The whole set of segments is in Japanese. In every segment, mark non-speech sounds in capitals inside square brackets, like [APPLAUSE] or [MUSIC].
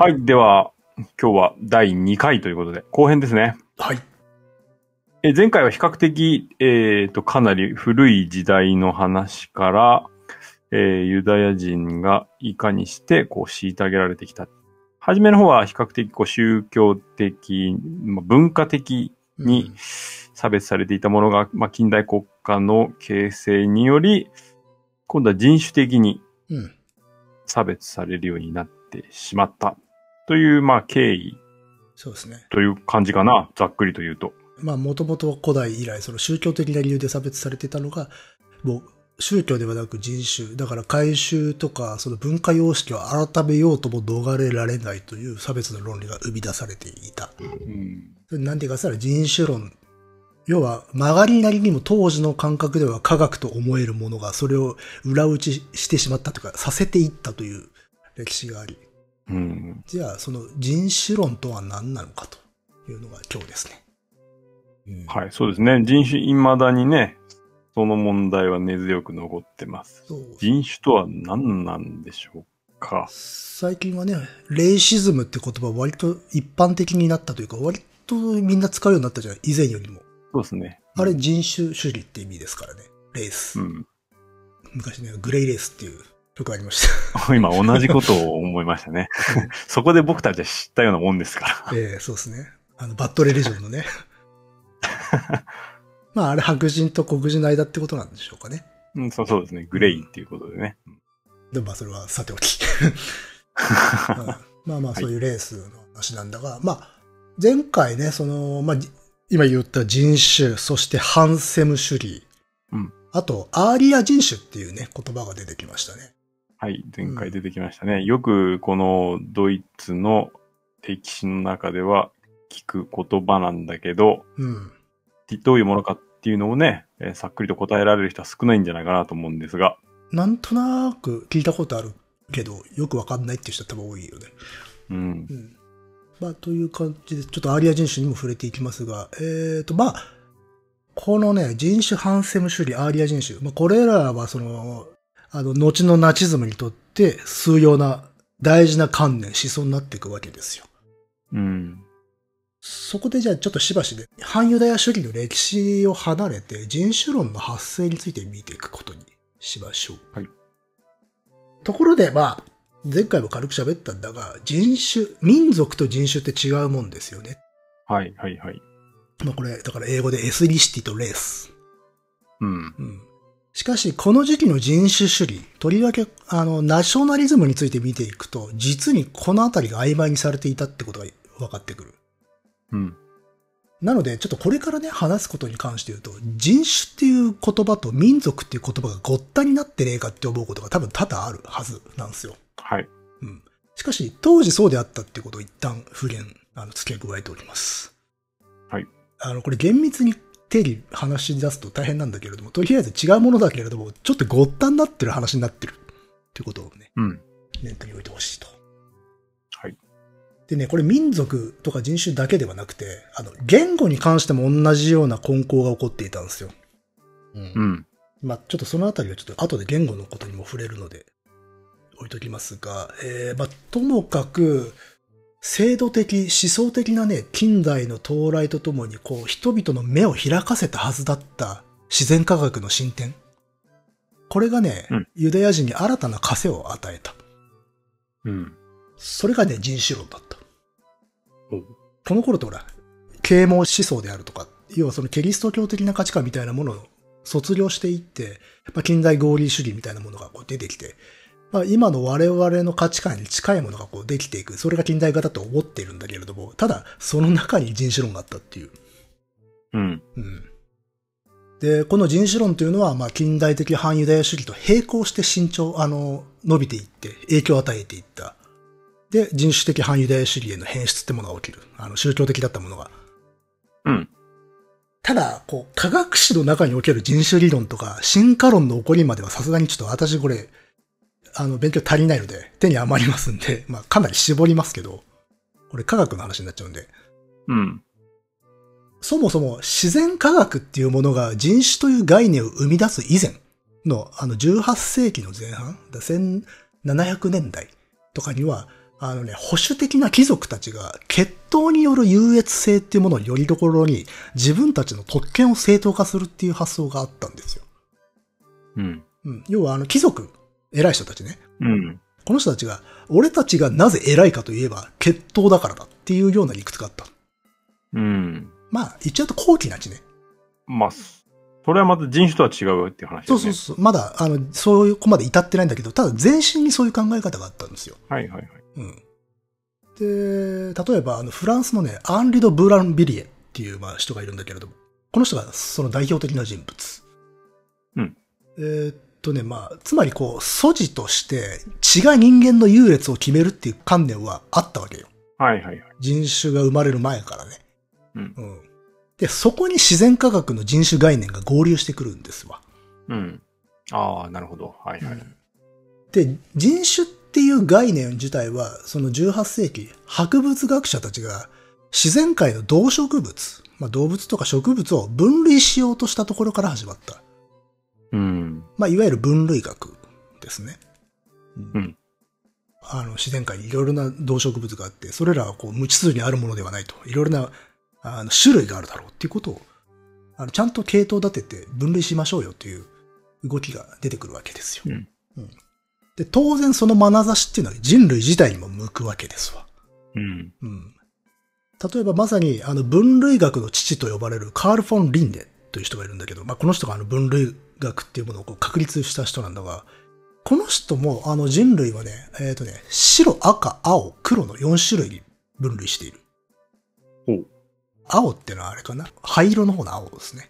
はい。では、今日は第2回ということで、後編ですね。はい。え前回は比較的、えっ、と、かなり古い時代の話から、えーユダヤ人がいかにして、こう、虐げられてきた。初めの方は比較的、こう、宗教的、まあ文化的に差別されていたものが、まあ、近代国家の形成により、今度は人種的にうん。うん。差別されるようになってしまった。という、まあ、経緯そうですね。という感じかな。ざっくりと言うと。まあ、もともと古代以来、その宗教的な理由で差別されてたのが、もう、宗教ではなく人種、だから改宗とか、その文化様式を改めようとも逃れられないという差別の論理が生み出されていた。うん。それなんていうかさ、人種論。要は、曲がりなりにも当時の感覚では科学と思えるものが、それを裏打ちしてしまったというか、させていったという歴史があり。うん。じゃあ、その人種論とは何なのかというのが今日ですね。うんはい、そうですね。人種、未だにね、その問題は根強く残ってます。人種とは何なんでしょうか？最近はね、レイシズムって言葉は割と一般的になったというか、割とみんな使うようになったじゃん、以前よりも。そうですね。あれ人種主義って意味ですからね。レース。うん。昔ね、グレイレースっていう曲ありました。[LAUGHS] 今同じことを思いましたね。[LAUGHS] そこで僕たちは知ったようなもんですから。ええそうですね。あの、バッドレリジョンのね。[LAUGHS] まあ、あれ白人と黒人の間ってことなんでしょうかね。うん、そうそうですね。グレイっていうことでね。でもまあ、それはさておき。うんまあまあ、はいそういうレースの話なんだが、まあ、前回ね、その、まあ、じ今言った人種、そしてハンセム主義。うんあと、アーリア人種っていうね、言葉が出てきましたね。はい、前回出てきましたね。よくこのドイツの歴史の中では聞く言葉なんだけど、うん。どういうものかっていうのをね、えーさっくりと答えられる人は少ないんじゃないかなと思うんですが、なんとなく聞いたことあるけど、よくわかんないっていう人は多分多いよね。うんう。ん。まあ、という感じで、ちょっとアーリア人種にも触れていきますが、えーと、まあ、このね、人種ハンセム主義、アーリア人種、まあ、これらはその、あの、後のナチズムにとって数要な大事な観念、思想になっていくわけですよ。うん。そこでじゃあちょっとしばしで、反ユダヤ主義の歴史を離れて人種論の発生について見ていくことにしましょう。はい。ところで、まあ、前回も軽く喋ったんだが、人種、民族と人種って違うもんですよね。はい、はい、はい。まあこれ、だから英語でエスニシティとレース。うん。うん。しかし、この時期の人種主義、とりわけ、あの、ナショナリズムについて見ていくと、実にこのあたりが曖昧にされていたってことが分かってくる。うん。なので、ちょっとこれからね、話すことに関して言うと、人種っていう言葉と民族っていう言葉がごったになってねえかって思うことが多分多々あるはずなんですよ。はい。うん。しかし、当時そうであったってことを一旦不言、あの、付け加えております。はい。あの、これ厳密に定義話し出すと大変なんだけれども、とりあえず違うものだけれども、ちょっとごったになってる話になってるっていうことをね、うん。念頭に置いてほしいと。はい。でね、これ民族とか人種だけではなくて、あの、言語に関しても同じような混交が起こっていたんですよ。うんうん。まあ、ちょっとそのあたりはちょっと後で言語のことにも触れるので、置いときますが、えー、まあ、ともかく、制度的、思想的なね、近代の到来とともに、こう、人々の目を開かせたはずだった自然科学の進展。これがね、うんユダヤ人に新たな枷を与えた。うん。それがね、人種論だった。おこの頃ってほら、啓蒙思想であるとか、要はそのキリスト教的な価値観みたいなものを卒業していって、まあ、近代合理主義みたいなものがこう出てきて、まあ、今の我々の価値観に近いものがこうできていく。それが近代化だと思っているんだけれども、ただ、その中に人種論があったっていう。うん。うん。で、この人種論というのは、まあ、近代的反ユダヤ主義と並行して伸長、あの、伸びていって、影響を与えていった。で、人種的反ユダヤ主義への変質ってものが起きる。あの、宗教的だったものが。うん。ただ、こう、科学史の中における人種理論とか、進化論の起こりまではさすがにちょっと私これ、あの、勉強足りないので、手に余りますんで、まあ、かなり絞りますけど、これ科学の話になっちゃうんで、うん。そもそも自然科学っていうものが人種という概念を生み出す以前の、あの、18世紀の前半、だ1700年代とかには、あのね、保守的な貴族たちが血統による優越性っていうものをよりどころに自分たちの特権を正当化するっていう発想があったんですよ。うん。うん。要はあの貴族、偉い人たちね。うん。この人たちが、俺たちがなぜ偉いかといえば血統だからだっていうような理屈があった。うん。まあ、言っちゃうと高貴な地ね。まあ、それはまた人種とは違うっていう話ですね。そうそうそう。まだ、あの、そういう子まで至ってないんだけど、ただ全身にそういう考え方があったんですよ。はいはいはい。うん。で、例えば、あの、フランスのね、アンリド・ブランビリエっていう、まあ、人がいるんだけれども、この人がその代表的な人物。うん。えーっとね、まあ、つまりこう、素地として血が人間の優劣を決めるっていう観念はあったわけよ。はいはいはい。人種が生まれる前からね。うんうん。で、そこに自然科学の人種概念が合流してくるんですわ。うん。ああ、なるほど。はいはい。で、人種っていう概念自体は、その18世紀、博物学者たちが自然界の動植物、まあ動物とか植物を分類しようとしたところから始まった。うん。まあいわゆる分類学ですね。うん。あの、自然界にいろいろな動植物があって、それらはこう無秩序にあるものではないと。いろいろな、あの、種類があるだろうっていうことを、あの、ちゃんと系統立てて分類しましょうよっていう動きが出てくるわけですよ。うんうんで、当然その眼差しっていうのは人類自体にも向くわけですわ。うん。うん。例えばまさに、あの、分類学の父と呼ばれるカール・フォン・リンデという人がいるんだけど、まあ、この人があの分類学っていうものをこう確立した人なんだが、この人もあの人類はね、えっ、とね、白、赤、青、黒の4種類に分類している。青ってのはあれかな？灰色の方の青ですね。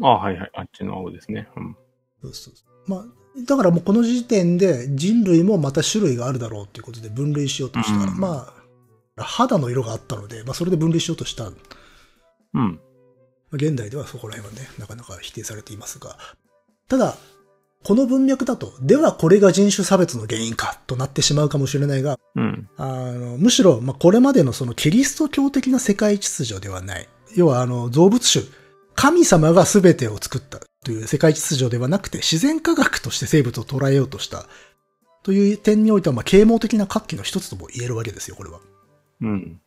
ああ、はいはい。あっちの青ですね。うん。そうそう。まあ、だからもうこの時点で人類もまた種類があるだろうっていうことで分類しようとしたら、うんまあ、肌の色があったので、まあそれで分類しようとした。まうん。あ現代ではそこら辺はね、なかなか否定されていますが。ただ、この文脈だと、ではこれが人種差別の原因かとなってしまうかもしれないが、うん。あの、むしろ、まあ、これまでのそのキリスト教的な世界秩序ではない。要は、あの、造物主、神様が全てを作ったという世界秩序ではなくて、自然科学として生物を捉えようとした。という点においては、まあ、啓蒙的な活気の一つとも言えるわけですよ、これは。うん。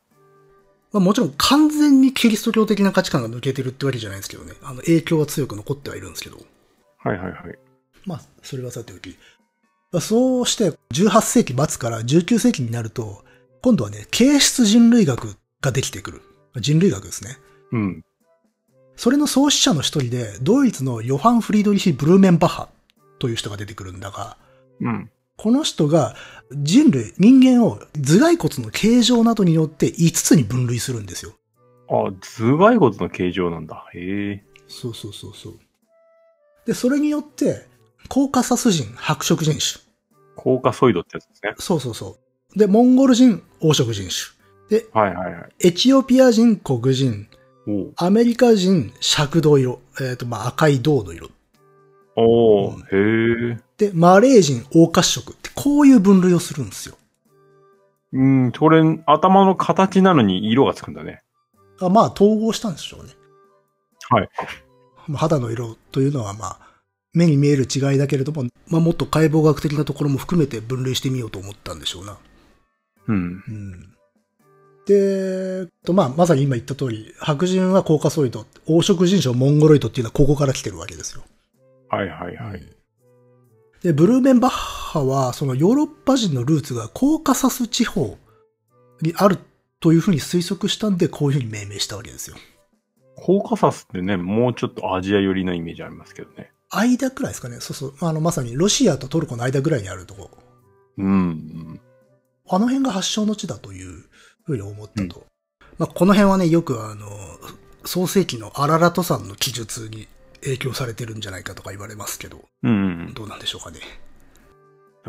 まあ、もちろん完全にキリスト教的な価値観が抜けてるってわけじゃないんですけどね。あの、影響は強く残ってはいるんですけど。はいはいはい。まあ、それはさておき。まあそうして、18世紀末から19世紀になると、今度はね、形質人類学ができてくる。人類学ですね。うん。それの創始者の一人で、ドイツのヨハン・フリードリヒ・ブルーメンバッハという人が出てくるんだが、うん。この人が人類、人間を頭蓋骨の形状などによって5つに分類するんですよ。あ、頭蓋骨の形状なんだ。へえ。そうそうそうそう。で、それによって、コーカサス人、白色人種。コーカソイドってやつですね。そうそうそう。で、モンゴル人、黄色人種。で、はいはいはい。エチオピア人、黒人。アメリカ人、赤銅色。えっ、と、まあ、赤い銅の色。おうんー、へえ。で、マレー人、黄褐色って、こういう分類をするんですよ。うん、それ、頭の形なのに色がつくんだね。あまあ、統合したんでしょうね。はい。まあ肌の色というのは、まあ、目に見える違いだけれども、まあ、もっと解剖学的なところも含めて分類してみようと思ったんでしょうな。うん。うん。で、とまあ、まさに今言った通り、白人はコーカソイド、黄色人種モンゴロイドっていうのはここから来てるわけですよ。はいはいはい。で、ブルーメンバッハは、そのヨーロッパ人のルーツがコーカサス地方にあるというふうに推測したんで、こういうふうに命名したわけですよ。コーカサスってね、もうちょっとアジア寄りのイメージありますけどね。間くらいですかね。そうそう。あの、まさにロシアとトルコの間ぐらいにあるとこ。うん。あの辺が発祥の地だというふうに思ったと。まあ、この辺はね、よくあの、創世紀のアララト山の記述に影響されてるんじゃないかとか言われますけど、うん。どうなんでしょうかね。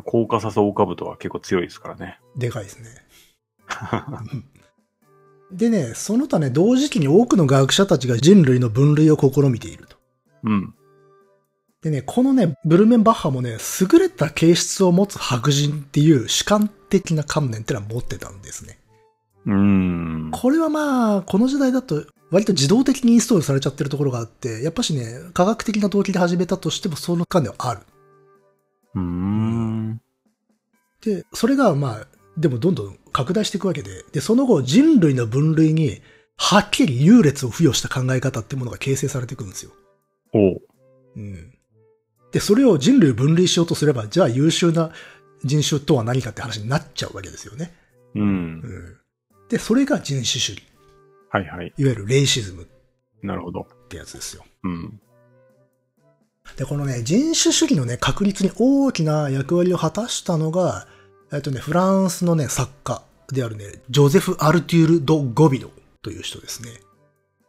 コーカサスオオカブトは結構強いですからね。でかいですね。[LAUGHS] でね、その他ね、同時期に多くの学者たちが人類の分類を試みていると。うん。でね、このね、ブルメンバッハもね、優れた形質を持つ白人っていう主観的な観念ってのは持ってたんですね。うん。これはまあ、この時代だと割と自動的にインストールされちゃってるところがあって、やっぱしね、科学的な動機で始めたとしてもその観念はある。うん。で、それがまあ、でもどんどん拡大していくわけで、で、その後人類の分類に、はっきり優劣を付与した考え方ってものが形成されていくんですよ。おう。うん。で、それを人類分類しようとすれば、じゃあ優秀な人種とは何かって話になっちゃうわけですよね。うんう。ん。で、それが人種主義。はいはい。いわゆるレイシズムっなるほど。てやつですよ。うん。で、このね、人種主義のね、確立に大きな役割を果たしたのが、えっとね、フランスのね、作家であるね、ジョゼフ・アルテュール・ド・ゴビドという人ですね。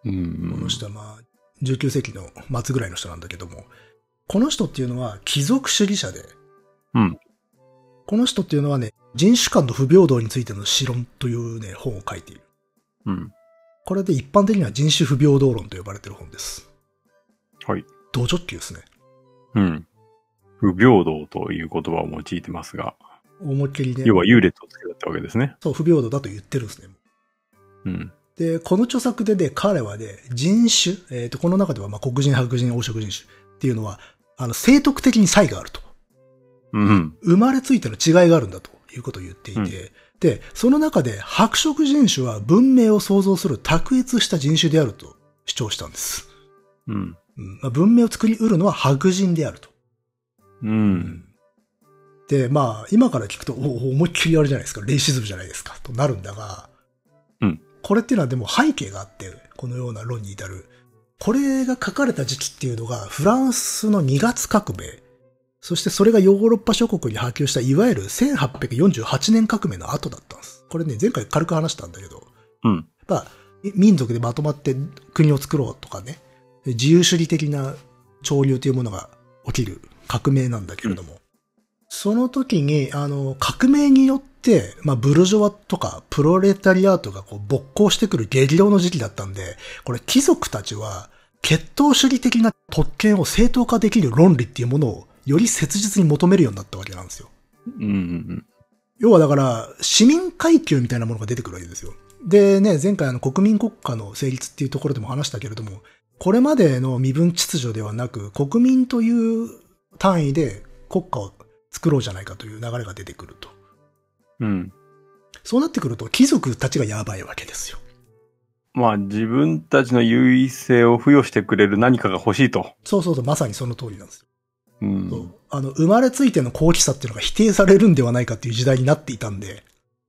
うん。この人はまあ、19世紀の末ぐらいの人なんだけども、この人っていうのは貴族主義者で、うん。この人っていうのはね、人種間の不平等についての詩論というね、本を書いている。うん。これで一般的には人種不平等論と呼ばれている本です。はい。同直球ですね。うん。不平等という言葉を用いてますが、思いっきりね、要は優劣をつけたってわけですね。そう、不平等だと言ってるんですね。うん。で、この著作でね、彼はね、人種、えっ、と、この中では、まあ、黒人、白人、黄色人種っていうのは、あの、生徳的に差異があると。うん。生まれついての違いがあるんだということを言っていて、うんで、その中で白色人種は文明を創造する卓越した人種であると主張したんです。うん。うんまあ、文明を作り得るのは白人であると。うん。で、まあ、今から聞くと、お思いっきりあれじゃないですか、レイシズムじゃないですか、となるんだが、うんこれっていうのはでも背景があって、このような論に至る。これが書かれた時期っていうのが、フランスの2月革命、そしてそれがヨーロッパ諸国に波及した、いわゆる1848年革命の後だったんです。これね、前回軽く話したんだけど、うん。まあ、民族でまとまって国を作ろうとかね、自由主義的な潮流というものが起きる革命なんだけれども、その時に、あの、革命によって、まあ、ブルジョワとかプロレタリアートがこう勃興してくる激動の時期だったんで、これ貴族たちは、血統主義的な特権を正当化できる論理っていうものをより切実に求めるようになったわけなんですよ。うん。要はだから、市民階級みたいなものが出てくるわけですよ。でね、前回あの国民国家の成立っていうところでも話したけれども、これまでの身分秩序ではなく、国民という単位で国家を作ろうじゃないかという流れが出てくると。うん。そうなってくると、貴族たちがやばいわけですよ。まあ自分たちの優位性を付与してくれる何かが欲しいと。そうそうそう、まさにその通りなんですよ。うん。あの、生まれついての高貴さっていうのが否定されるんではないかっていう時代になっていたんで、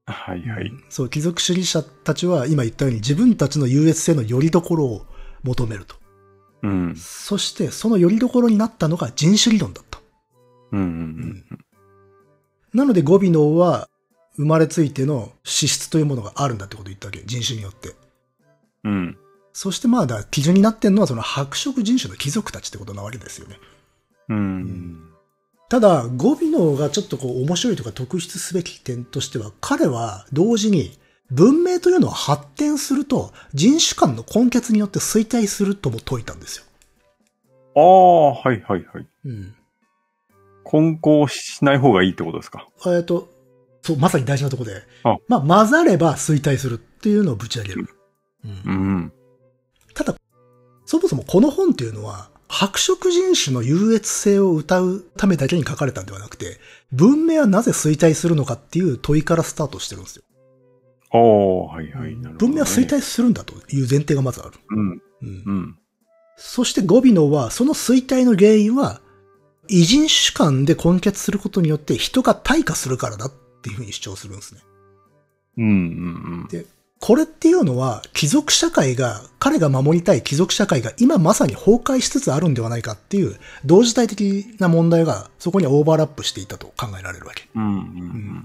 はいはい。そう、貴族主義者たちは今言ったように自分たちの優越性の拠り所を求めると。うん。そして、その拠り所になったのが人種理論だった。うんうんなので、ゴビノーは、生まれついての資質というものがあるんだってことを言ったわけ。人種によって。うん。うん。そしてまあ、だ基準になってるのはその白色人種の貴族たちってことなわけですよね。うん。ただ、ゴビノーがちょっとこう面白いとか特筆すべき点としては、彼は同時に文明というのは発展すると人種間の根血によって衰退するとも説いたんですよ。ああ、はいはいはい。うん。混交しない方がいいってことですか？えっと、そう、まさに大事なところであ、まあ、混ざれば衰退するっていうのをぶち上げる。うんうん。ただ、そもそもこの本っていうのは、白色人種の優越性を謳うためだけに書かれたんではなくて、文明はなぜ衰退するのかっていう問いからスタートしてるんですよ。ああ、はいはい。なるほどね文明は衰退するんだという前提がまずある。うん。うんうん。そしてゴビノは、その衰退の原因は、異人種間で根結することによって人が退化するからだっていうふうに主張するんですね。うんうんでこれっていうのは、貴族社会が、彼が守りたい貴族社会が今まさに崩壊しつつあるんではないかっていう、同時代的な問題がそこにオーバーラップしていたと考えられるわけ。うん。うんうん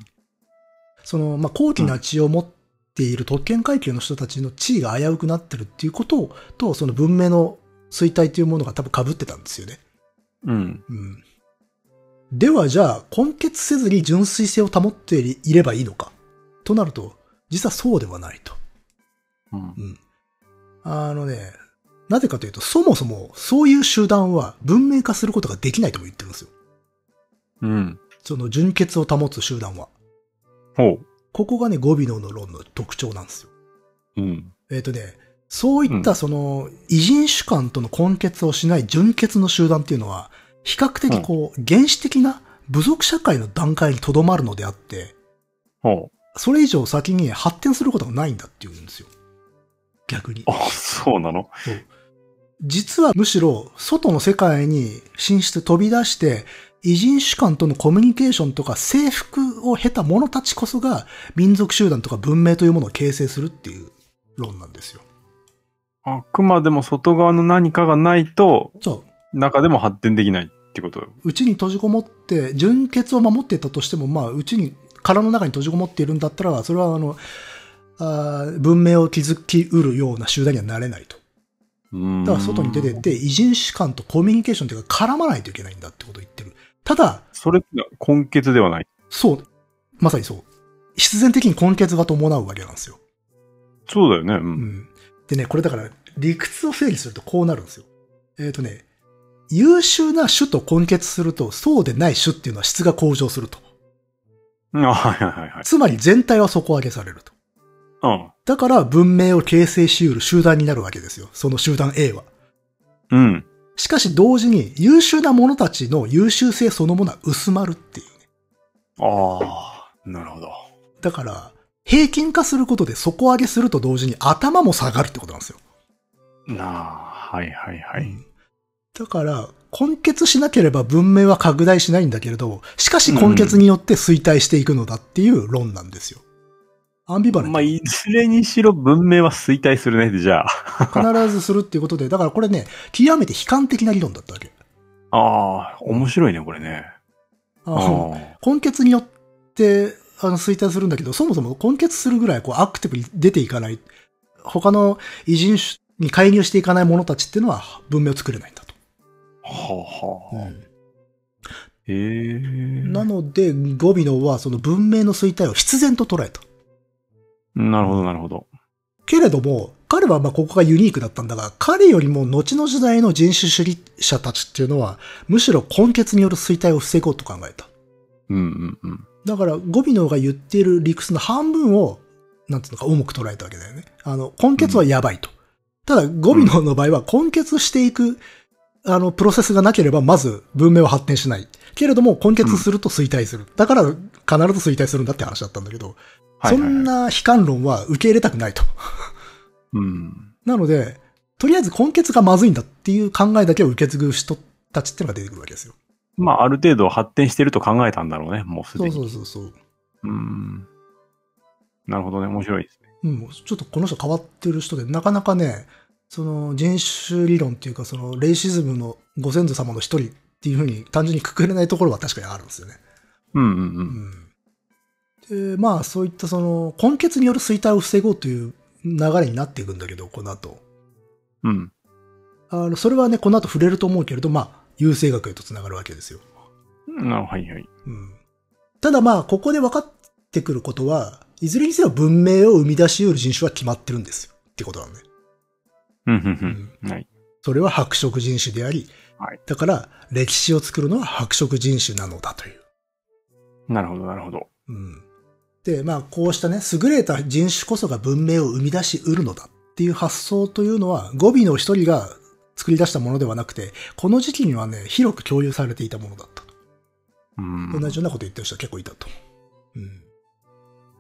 その、まあ、高貴な血を持っている特権階級の人たちの地位が危うくなってるっていうことと、その文明の衰退というものが多分被ってたんですよね。うん。うん。ではじゃあ、根結せずに純粋性を保っていればいいのかとなると、実はそうではないと。うん。あのね、なぜかというと、そもそもそういう集団は文明化することができないとも言ってるんですよ。うん。その純潔を保つ集団は。ほここがね、ゴビノの論の特徴なんですよ。う。うん。えっ、とね、そういったその、異人種間との根結をしない純潔の集団っていうのは、比較的こう、原始的な部族社会の段階にとどまるのであって、ほそれ以上先に発展することがないんだって言うんですよ。逆に。あ、そうなの？実はむしろ外の世界に進出飛び出して、異人種間とのコミュニケーションとか征服を経た者たちこそが民族集団とか文明というものを形成するっていう論なんですよ。あくまでも外側の何かがないと、そう。中でも発展できないってこと？うちに閉じこもって、純血を守っていたとしても、まあ、うちに、殻の中に閉じこもっているんだったら、それはあの、あー文明を築きうるような集団にはなれないと。うんだから外に出てって、異人種間とコミュニケーションというか絡まないといけないんだってことを言ってる。ただ、それって根血ではない。そう、まさにそう。必然的に根血が伴うわけなんですよ。そうだよね。う。うんん。でね、これだから、理屈を整理するとこうなるんですよ。えっ、とね、優秀な種と根血すると、そうでない種っていうのは質が向上すると。あはいはいはいはい。つまり全体は底上げされると。うん。だから文明を形成し得る集団になるわけですよ。その集団 A は。うん。しかし同時に優秀な者たちの優秀性そのものは薄まるっていうね。ああ、なるほど。だから、平均化することで底上げすると同時に頭も下がるってことなんですよ。なあ、はいはいはい。だから、根血しなければ文明は拡大しないんだけれど、しかし根血によって衰退していくのだっていう論なんですよ。アンビバレントまあ、いずれにしろ文明は衰退するね、じゃあ。[LAUGHS] 必ずするっていうことで、だからこれね、極めて悲観的な理論だったわけ。ああ、面白いね、これね。ああ根血によってあの衰退するんだけど、そもそも根血するぐらいこうアクティブに出ていかない、他の異人種に介入していかない者たちっていうのは文明を作れないはあはあ。へえ。なので、ゴビノはその文明の衰退を必然と捉えた。なるほど、なるほど。けれども、彼はまあここがユニークだったんだが、彼よりも後の時代の人種主義者たちっていうのは、むしろ根血による衰退を防ごうと考えた。うんうんうん。だから、ゴビノが言っている理屈の半分を、なんていうのか、重く捉えたわけだよね。あの、根血はやばいと。ただ、ゴビノの場合は、根血していく、あの、プロセスがなければ、まず文明は発展しない。けれども、根血すると衰退する。だから、必ず衰退するんだって話だったんだけど、そんな悲観論は受け入れたくないと。うん。[LAUGHS] なので、とりあえず根血がまずいんだっていう考えだけを受け継ぐ人たちっていうのが出てくるわけですよ。まあ、ある程度発展してると考えたんだろうね、もうすそうでに。そうそうそう。うん。なるほどね、面白いですね。うん、ちょっとこの人変わってる人で、なかなかね、その人種理論っていうか、そのレイシズムのご先祖様の一人っていうふうに単純にくくれないところは確かにあるんですよね。うんうんう。うんん。で、まあそういったその根血による衰退を防ごうという流れになっていくんだけど、この後。うん。あの、それはね、この後触れると思うけれど、まあ、優生学へとつながるわけですよ。なはいはい。うん。ただまあ、ここで分かってくることは、いずれにせよ文明を生み出し得る人種は決まってるんですよ。ってことなのね。それは白色人種であり、はいだから歴史を作るのは白色人種なのだという。なるほど、なるほど。うん。で、まあ、こうしたね、優れた人種こそが文明を生み出し得るのだっていう発想というのは、語尾の一人が作り出したものではなくて、この時期にはね、広く共有されていたものだったと。うん。同じようなこと言ってる人は結構いたと。うん。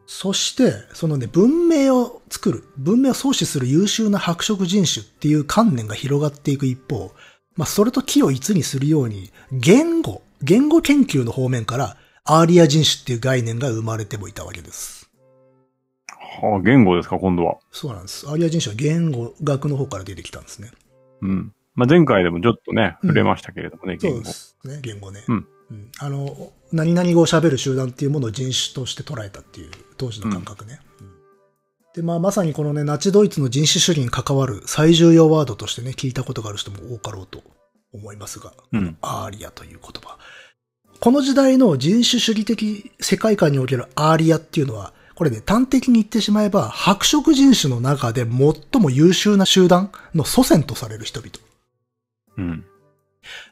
そして、そのね、文明を作る、文明を創始する優秀な白色人種っていう観念が広がっていく一方、まあ、それと木を一にするように、言語、言語研究の方面から、アーリア人種っていう概念が生まれてもいたわけです。はあ、言語ですか、今度は。そうなんです。アーリア人種は言語学の方から出てきたんですね。うん。まあ、前回でもちょっとね、うん触れましたけれどもね、言語そうで。すね、言語ね。うんあの、何々語を喋る集団っていうものを人種として捉えたっていう当時の感覚ね。うんで、まあまさにこのね、ナチドイツの人種主義に関わる最重要ワードとしてね、聞いたことがある人も多かろうと思いますが、うん。アーリアという言葉。この時代の人種主義的世界観におけるアーリアっていうのは、これね、端的に言ってしまえば、白色人種の中で最も優秀な集団の祖先とされる人々。うん。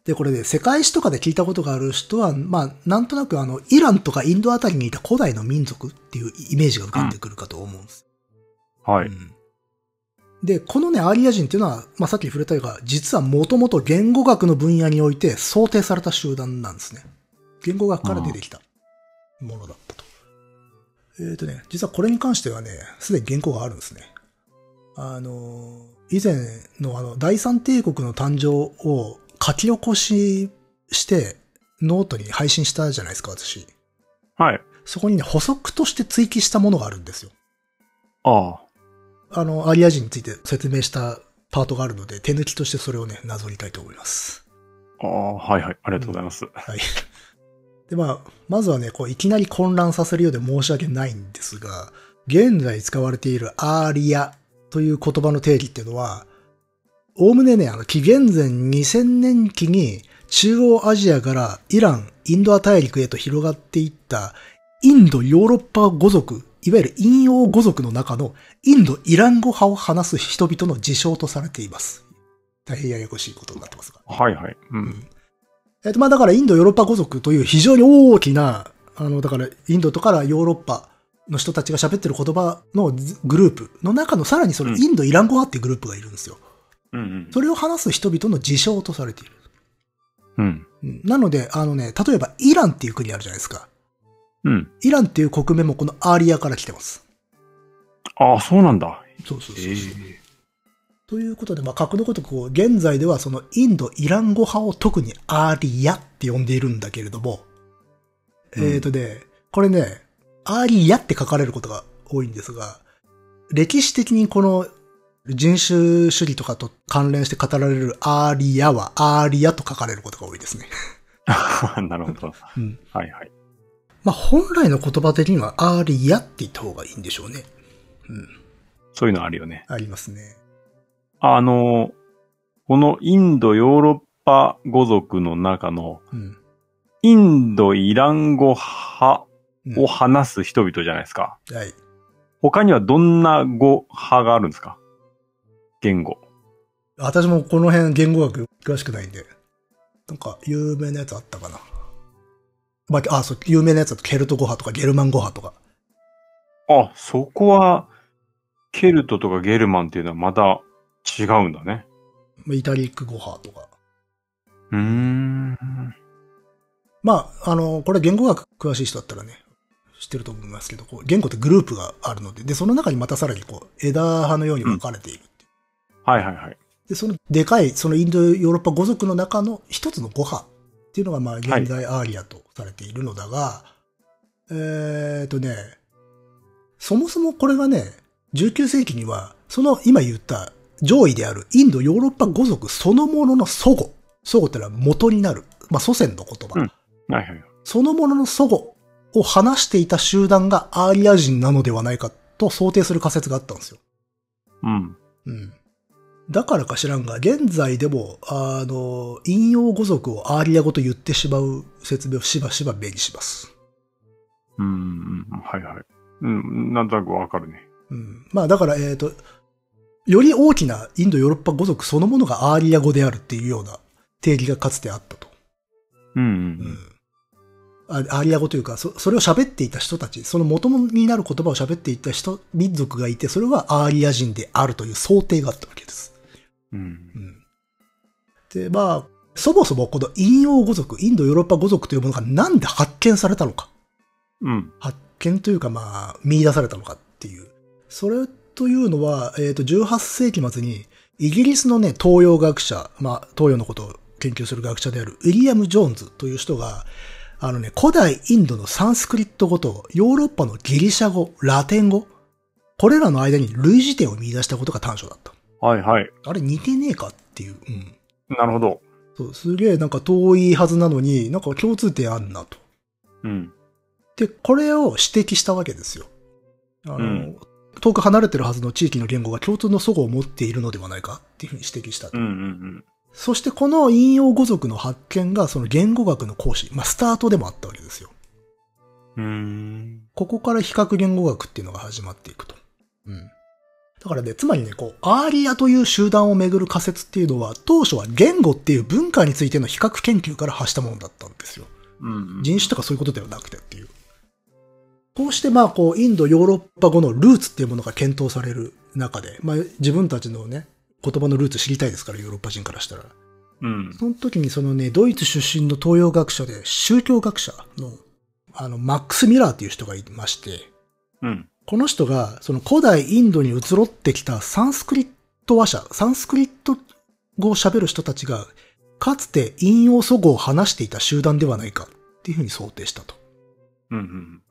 で、これね、世界史とかで聞いたことがある人は、まあ、なんとなくあの、イランとかインドあたりにいた古代の民族っていうイメージが浮かんでくるかと思うんです。はい。うんで、このね、アーリア人っていうのは、まあ、さっき触れたように、実はもともと言語学の分野において想定された集団なんですね。言語学から出てきたものだったと。えっ、とね、実はこれに関してはね、すでに原稿があるんですね。あの、以前のあの、第三帝国の誕生を書き起こしして、ノートに配信したじゃないですか、私。はい。そこにね、補足として追記したものがあるんですよ。ああ。あの、アリア人について説明したパートがあるので、手抜きとしてそれをね、なぞりたいと思います。ああ、はいはい。ありがとうございます。はい。で、まあ、まずはね、こう、いきなり混乱させるようで申し訳ないんですが、現在使われているアーリアという言葉の定義っていうのは、おおむねね、あの、紀元前2000年期に中央アジアからイラン、インドア大陸へと広がっていったインド・ヨーロッパ語族、いわゆる陰陽語族の中のインド・イラン語派を話す人々の自称とされています。大変ややこしいことになってますが。はいはい。うん。えっと、まあだからインド・ヨーロッパ語族という非常に大きな、あの、だからインドとからヨーロッパの人たちが喋ってる言葉のグループの中のさらにそのうんインド・イラン語派っていうグループがいるんですよ。うんうん。それを話す人々の自称とされている。うん。うんなので、あのね、例えばイランっていう国あるじゃないですか。うん。イランっていう国名もこのアーリアから来てます。ああ、そうなんだ。そうそうえそう。えということで、まあ、かくのごとくこう、現在ではそのインド・イラン語派を特にアーリアって呼んでいるんだけれども、うんえっ、とね、これね、アーリアって書かれることが多いんですが、歴史的にこの人種主義とかと関連して語られるアーリアはアーリアと書かれることが多いですね。[LAUGHS] なるほど。うん。はいはい。まあ、本来の言葉的にはアーリアって言った方がいいんでしょうね。うん。そういうのあるよね。ありますね。あの、このインド、ヨーロッパ語族の中の、うん。インド、イラン語派うんを話す人々じゃないですか。はい。他にはどんな語派があるんですか？言語。私もこの辺言語学詳しくないんで、なんか有名なやつあったかな。まあ、あ、そう、有名なやつだとケルト語派とかゲルマン語派とか。あ、そこは、ケルトとかゲルマンっていうのはまた違うんだね。まあイタリック語派とか。うーん。まあ、あの、これ言語学詳しい人だったらね、知ってると思いますけど、こう言語ってグループがあるので、で、その中にまたさらにこう、枝葉のように分かれている。はいはいはい。で、そのでかい、そのインドヨーロッパ語族の中の一つの語派っていうのが、まあ、現在アーリアとされているのだが、えーとね、そもそもこれがね、19世紀には、その今言った上位であるインドヨーロッパ語族そのものの祖語。祖語ってのは元になる。まあ、祖先の言葉。うんはいはい。そのものの祖語を話していた集団がアーリア人なのではないかと想定する仮説があったんですよ。うん。うん。だからか知らんが、現在でも、あの、引用語族をアーリア語と言ってしまう説明をしばしば目にします。うん、うんはいはい。うん、なんとなくわかるね。うん。まあだから、えっ、と、より大きなインドヨーロッパ語族そのものがアーリア語であるっていうような定義がかつてあったと。うん、ううんん。あアーリア語というか、そそれを喋っていた人たち、その元になる言葉を喋っていた人、民族がいて、それはアーリア人であるという想定があったわけです。うん。うんで、まあ、そもそもこの引用語族、インドヨーロッパ語族というものがなんで発見されたのか。うん。発見というかまあ、見出されたのかっていう。それというのは、えっ、と、18世紀末に、イギリスのね、東洋学者、まあ、東洋のことを研究する学者であるウィリアム・ジョーンズという人が、あのね、古代インドのサンスクリット語とヨーロッパのギリシャ語、ラテン語、これらの間に類似点を見出したことが短所だった。はいはい。あれ似てねえかっていう。うん。なるほど。そう、すげえなんか遠いはずなのに、なんか共通点あんなと。うん。で、これを指摘したわけですよ。あの、うん遠く離れてるはずの地域の言語が共通の祖語を持っているのではないかっていうふうに指摘したと。うんうんそしてこの引用語族の発見がその言語学の講師、まあスタートでもあったわけですよ。うん。ここから比較言語学っていうのが始まっていくと。うん。だからね、つまりね、こう、アーリアという集団をめぐる仮説っていうのは、当初は言語っていう文化についての比較研究から発したものだったんですよ。うん。人種とかそういうことではなくてっていう。こうしてまあこう、インド、ヨーロッパ語のルーツっていうものが検討される中で、まあ自分たちのね、言葉のルーツ知りたいですから、ヨーロッパ人からしたら。うん。その時にそのね、ドイツ出身の東洋学者で宗教学者の、あの、マックス・ミラーっていう人がいまして、うん。この人が、その古代インドに移ろってきたサンスクリット話者、サンスクリット語を喋る人たちが、かつて引用祖語を話していた集団ではないかっていうふうに想定したと。うん。うん。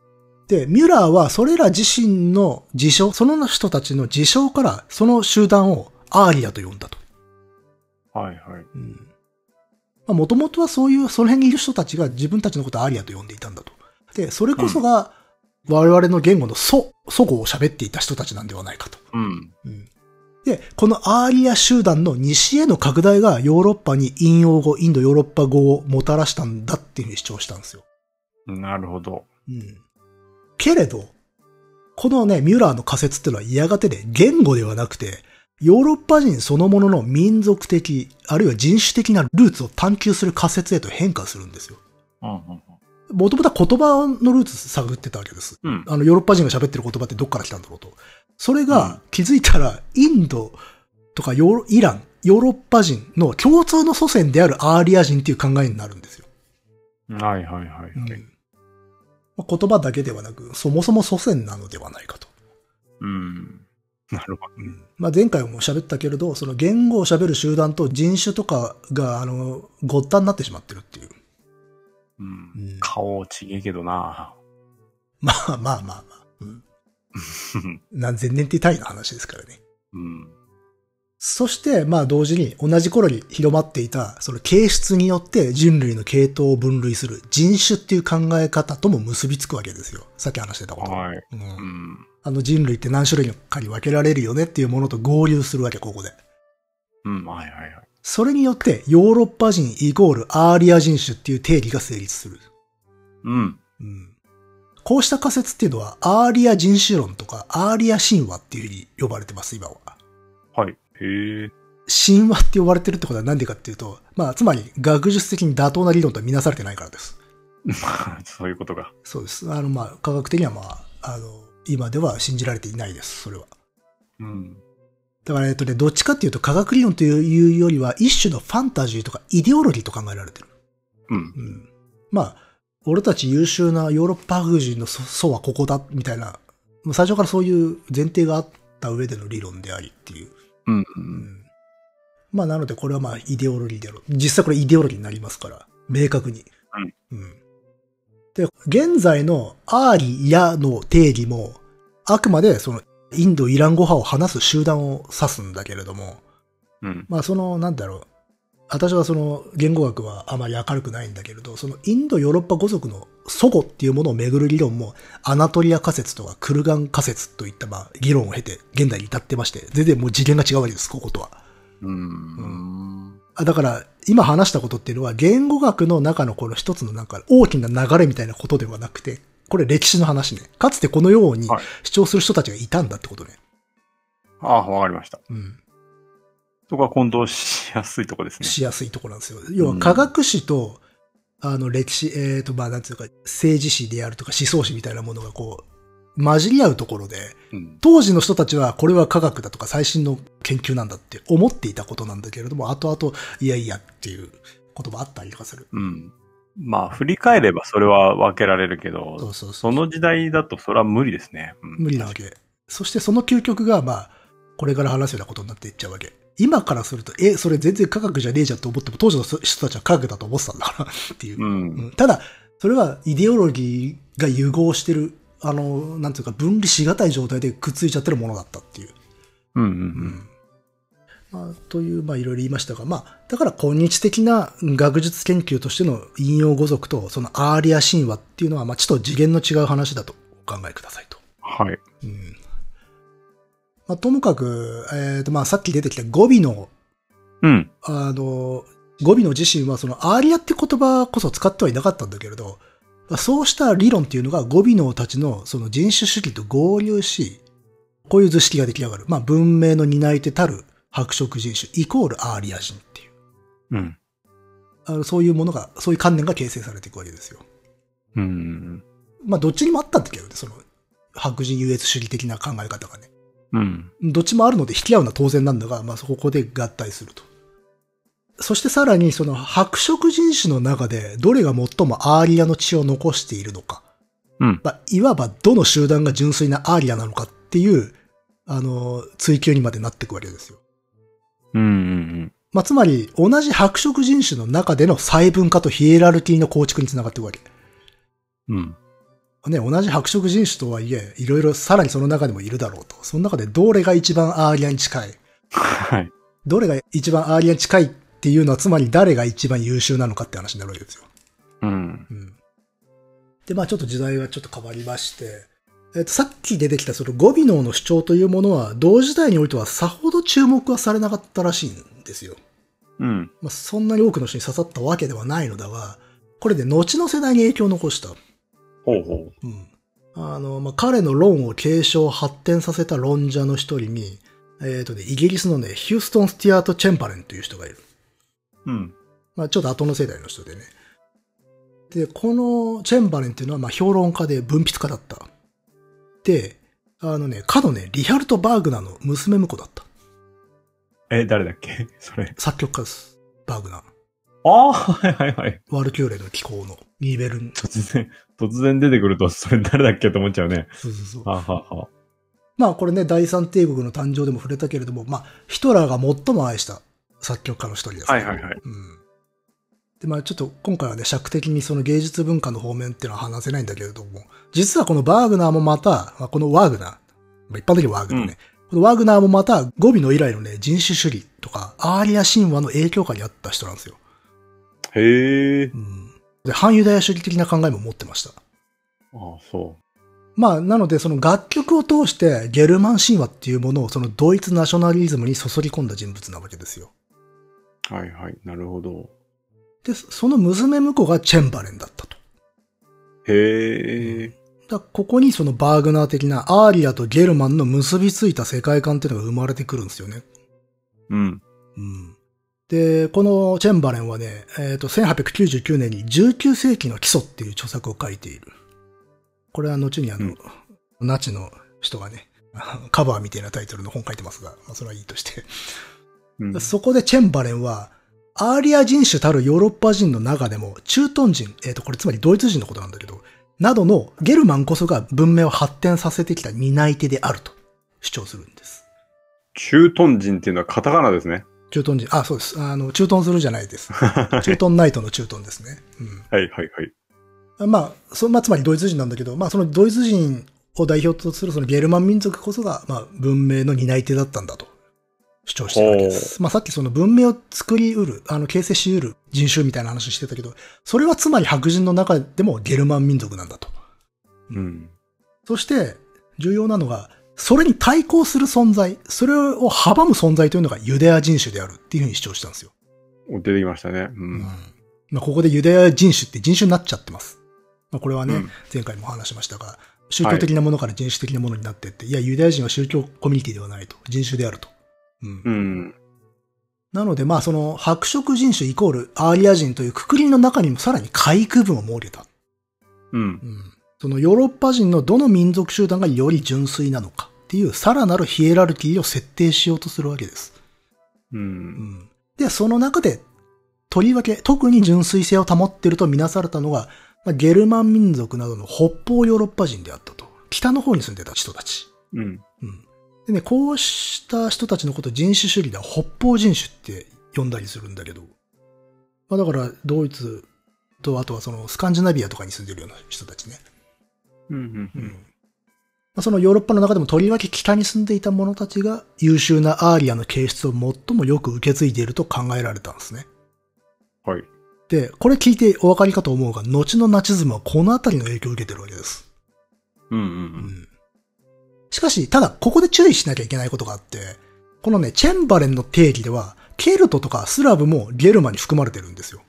で、ミュラーはそれら自身の自称、その人たちの自称からその集団をアーリアと呼んだと。はいはい。うん。まあ、もともとはそういう、その辺にいる人たちが自分たちのことをアーリアと呼んでいたんだと。で、それこそが我々の言語の祖、祖語を喋っていた人たちなんではないかと。うん。うんで、このアーリア集団の西への拡大がヨーロッパに引用語、インドヨーロッパ語をもたらしたんだっていうふうに主張したんですよ。なるほど。うん。けれど、このね、ミュラーの仮説っていうのはやがてで言語ではなくて、ヨーロッパ人そのものの民族的、あるいは人種的なルーツを探求する仮説へと変化するんですよ。うん。うん。もともとは言葉のルーツ探ってたわけです。うん。あの、ヨーロッパ人が喋ってる言葉ってどっから来たんだろうと。それうんが気づいたら、インドとかイラン、ヨーロッパ人の共通の祖先であるアーリア人っていう考えになるんですよ。はいはいはいはい。まあ言葉だけではなく、そもそも祖先なのではないかと。うん。なるほど。まあ、前回も喋ったけれど、その言語を喋る集団と人種とかが、あの、ごったになってしまってるっていう。うんうん。顔ちげえけどな。まあまあまあまあ。うん、何千年って単位の話ですからね。うん。そして、まあ同時に同じ頃に広まっていた、その形質によって人類の系統を分類する人種っていう考え方とも結びつくわけですよ。さっき話してたこと。はい。うんうん。あの人類って何種類かに分けられるよねっていうものと合流するわけ、ここで。うん。はいはいはい。それによってヨーロッパ人イコールアーリア人種っていう定義が成立する。うん。うんこうした仮説っていうのはアーリア人種論とかアーリア神話っていうふうに呼ばれてます、今は。はい。へえ。神話って呼ばれてるってことは何でかっていうと、まあ、つまり学術的に妥当な理論とは見なされてないからです。[LAUGHS] そういうことが。そうです。あの、まあ、科学的にはまあ、あの、今では信じられていないです、それは。うん。だから、えっとね、どっちかっていうと科学理論というよりは一種のファンタジーとかイデオロギーと考えられてる。うん。うん。まあ、俺たち優秀なヨーロッパ風人の祖祖はここだ、みたいな、もう最初からそういう前提があった上での理論でありっていう。うん。う。うんん。まあ、なのでこれはまあ、イデオロギーであろう。実際これイデオロギーになりますから、明確に。うん。で、現在のアーリアの定義も、あくまでその、インド・イラン語派を話す集団を指すんだけれども、うん。まあその、なんだろう。私はその言語学はあまり明るくないんだけれど、そのインド・ヨーロッパ語族の祖語っていうものをめぐる理論も、アナトリア仮説とかクルガン仮説といったまあ議論を経て現代に至ってまして、全然もう次元が違うわけです、こことは。うん。あだから、今話したことっていうのは言語学の中のこの一つのなんか大きな流れみたいなことではなくて、これ歴史の話ね。かつてこのようにはい主張する人たちがいたんだってことね。ああ、わかりました。うん。そこは混同しやすいとこですね。しやすいところなんですよ。要は科学史と、あの歴史、えっ、と、まあなんていうか、政治史であるとか思想史みたいなものがこう、混じり合うところで、うん。当時の人たちはこれは科学だとか最新の研究なんだって思っていたことなんだけれども、後々、いやいやっていうこともあったりとかする。うん。まあ、振り返ればそれは分けられるけど、そうそうそう。その時代だとそれは無理ですね。うん無理なわけ。そしてその究極が、まあ、これから話すようなことになっていっちゃうわけ。今からすると、え、それ全然科学じゃねえじゃんと思っても、当時の人たちは科学だと思ってたんだから [LAUGHS] っていう。うん。うんただ、それはイデオロギーが融合してる、あの、なんていうか、分離しがたい状態でくっついちゃってるものだったっていう。うん。う。うんん。まあ、という、まあ、いろいろ言いましたが、まあ、だから今日的な学術研究としての引用語族と、そのアーリア神話っていうのは、まあ、ちょっと次元の違う話だとお考えくださいと。はい。うん。まあ、ともかく、えっ、と、まあ、さっき出てきた語尾の、うん。あの、語尾の自身は、その、アーリアって言葉こそ使ってはいなかったんだけれど、まあそうした理論っていうのが語尾のたちのその人種主義と合流し、こういう図式が出来上がる。まあ、文明の担い手たる白色人種イコールアーリア人っていう。うん。あのそういうものが、そういう観念が形成されていくわけですよ。うん。まあ、どっちにもあったんだけどね、その、白人優越主義的な考え方がね。うん。どっちもあるので引き合うのは当然なんだが、まあ、そこで合体すると。そしてさらに、その白色人種の中で、どれが最もアーリアの血を残しているのか。うん。まあ、いわばどの集団が純粋なアーリアなのかっていう、あの、追求にまでなっていくわけですよ。うんうんまあ、つまり、同じ白色人種の中での細分化とヒエラルキーの構築につながっていくわけ。うん。うん。ね、同じ白色人種とはいえ、いろいろさらにその中でもいるだろうと。その中でどれが一番アーリアに近いはい。どれが一番アーリアに近いっていうのは、つまり誰が一番優秀なのかって話になるわけですよ。うん。うん。で、まあちょっと時代はちょっと変わりまして、えっと、さっき出てきたそのゴビノーの主張というものは、同時代においてはさほど注目はされなかったらしいんですよ。うん。まあそんなに多くの人に刺さったわけではないのだが、これで後の世代に影響を残した。ほうほうん。あの、まあ、彼の論を継承発展させた論者の一人に、えっ、とね、イギリスのね、ヒューストン・スティアート・チェンバレンという人がいる。う。うん。まあ、ちょっと後の世代の人でね。で、このチェンバレンっていうのは、まあ、評論家で文筆家だった。で、あのね、かのね、リハルト・バーグナーの娘婿だった。え、誰だっけ？[LAUGHS] それ。作曲家です。バーグナー。ああ、はいはいはい。ワルキューレの気候のニーベルン。突然、突然出てくると、それ誰だっけと思っちゃうね。そうそうそう。はあ、はあはあ、まあこれね、第三帝国の誕生でも触れたけれども、まあヒトラーが最も愛した作曲家の一人です、ね。はいはいはい。うん。で、まあちょっと今回はね、尺的にその芸術文化の方面っていうのは話せないんだけれども、実はこのバーグナーもまた、まあ、このワーグナー、まあ、一般的にワーグナーね、このワーグナーもまた語尾の以来のね、人種主義とか、アーリア神話の影響下にあった人なんですよ。へえ。うん。で、反ユダヤ主義的な考えも持ってました。ああ、そまあ、なので、その楽曲を通してゲルマン神話っていうものをそのドイツナショナリズムに注ぎ込んだ人物なわけですよ。う。はいはい。なるほど。で、その娘婿がチェンバレンだったと。へえ。だからここにそのバーグナー的なアーリアとゲルマンの結びついた世界観っていうのが生まれてくるんですよね。うん。うん。で、このチェンバレンはね、えっ、と、1899年に19世紀の基礎っていう著作を書いている。これは後にあの、うんナチの人がね、[LAUGHS] カバーみたいなタイトルの本書いてますが、まあ、それはいいとして。うん。そこでチェンバレンは、アーリア人種たるヨーロッパ人の中でも、中東人、えっ、と、これつまりドイツ人のことなんだけど、などのゲルマンこそが文明を発展させてきた担い手であると主張するんです。中東人っていうのはカタカナですね。中東人、あ、そうです。あの、中東するじゃないです。[LAUGHS] 中東ナイトの中東ですね。はいはいはい。うん。まあ、そまあ、つまりドイツ人なんだけど、まあ、そのドイツ人を代表とするそのゲルマン民族こそが、まあ、文明の担い手だったんだと主張してるわけです。まあ、さっきその文明を作り得る、あの、形成し得る人種みたいな話してたけど、それはつまり白人の中でもゲルマン民族なんだと。うん。そして、重要なのが、それに対抗する存在、それを阻む存在というのがユダヤ人種であるっていうふうに主張したんですよ。お出てきましたね。う。うんんまあ、ここでユダヤ人種って人種になっちゃってます。まあ、これはね、うん前回も話しましたが、宗教的なものから人種的なものになってって、い、や、ユダヤ人は宗教コミュニティではないと。人種であると。うんうん。なので、まあ、その、白色人種イコールアーリア人というくくりの中にもさらに階区分を設けた。うん。うんそのヨーロッパ人のどの民族集団がより純粋なのかっていうさらなるヒエラルキーを設定しようとするわけです。う。うんんで、その中で、とりわけ特に純粋性を保っているとみなされたのが、まあゲルマン民族などの北方ヨーロッパ人であったと。北の方に住んでた人たち。うん。うん。でね、こうした人たちのことを人種主義では北方人種って呼んだりするんだけど、まあだからドイツとあとはそのスカンジナビアとかに住んでるような人たちね。うん。うん。うんまあそのヨーロッパの中でもとりわけ北に住んでいた者たちが優秀なアーリアの形質を最もよく受け継いでいると考えられたんですね。はい。で、これ聞いてお分かりかと思うが、後のナチズムはこのあたりの影響を受けてるわけです。うん。う。うんん。しかし、ただ、ここで注意しなきゃいけないことがあって、このね、チェンバレンの定義では、ケルトとかスラブもゲルマンに含まれてるんですよ。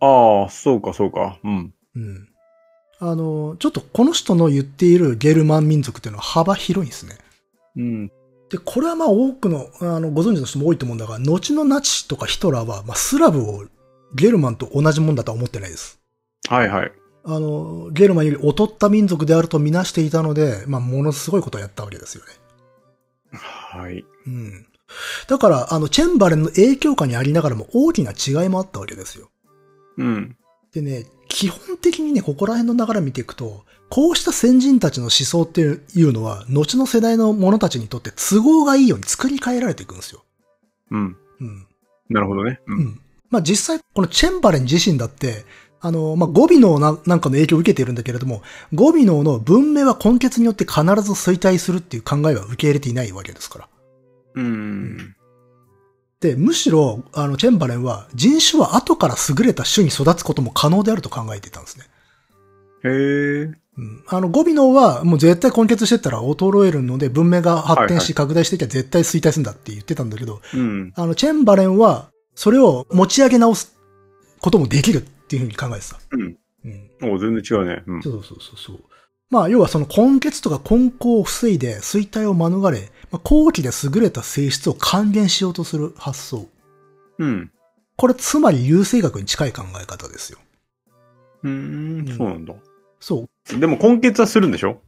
ああ、そうかそうか。うん。うん。あの、ちょっとこの人の言っているゲルマン民族っていうのは幅広いんですね。うん。で、これはまあ多くの、あの、ご存知の人も多いと思うんだが、後のナチとかヒトラーは、まあスラブをゲルマンと同じもんだとは思ってないです。はいはい。あの、ゲルマンより劣った民族であるとみなしていたので、まあものすごいことをやったわけですよね。はい。うん。だから、あの、チェンバレンの影響下にありながらも大きな違いもあったわけですよ。うん。でね、基基本的にね、ここら辺の流れ見ていくと、こうした先人たちの思想っていうのは、後の世代の者たちにとって都合がいいように作り変えられていくんですよ。うん。うん。なるほどね。う。うんん。まあ実際、このチェンバレン自身だって、あの、まあゴビノななんかの影響を受けているんだけれども、ゴビノの文明は根血によって必ず衰退するっていう考えは受け入れていないわけですから。うん。で、むしろ、あの、チェンバレンは人種は後から優れた種に育つことも可能であると考えていたんですね。へえ。うん。あの、ゴビノはもう絶対根血してったら衰えるので文明が発展し拡大していけば絶対衰退するんだって言ってたんだけど、うん。あの、チェンバレンはそれを持ち上げ直すこともできるっていうふうに考えてた。うん。うん。お全然違うね。うん。そうそうそうそう。まあ、要はその根血とか根高を防いで衰退を免れ、まあ、後期で優れた性質を還元しようとする発想。うん。これつまり優生学に近い考え方ですよ。うーん。そうなんだ。そう。でも根血はするんでしょ？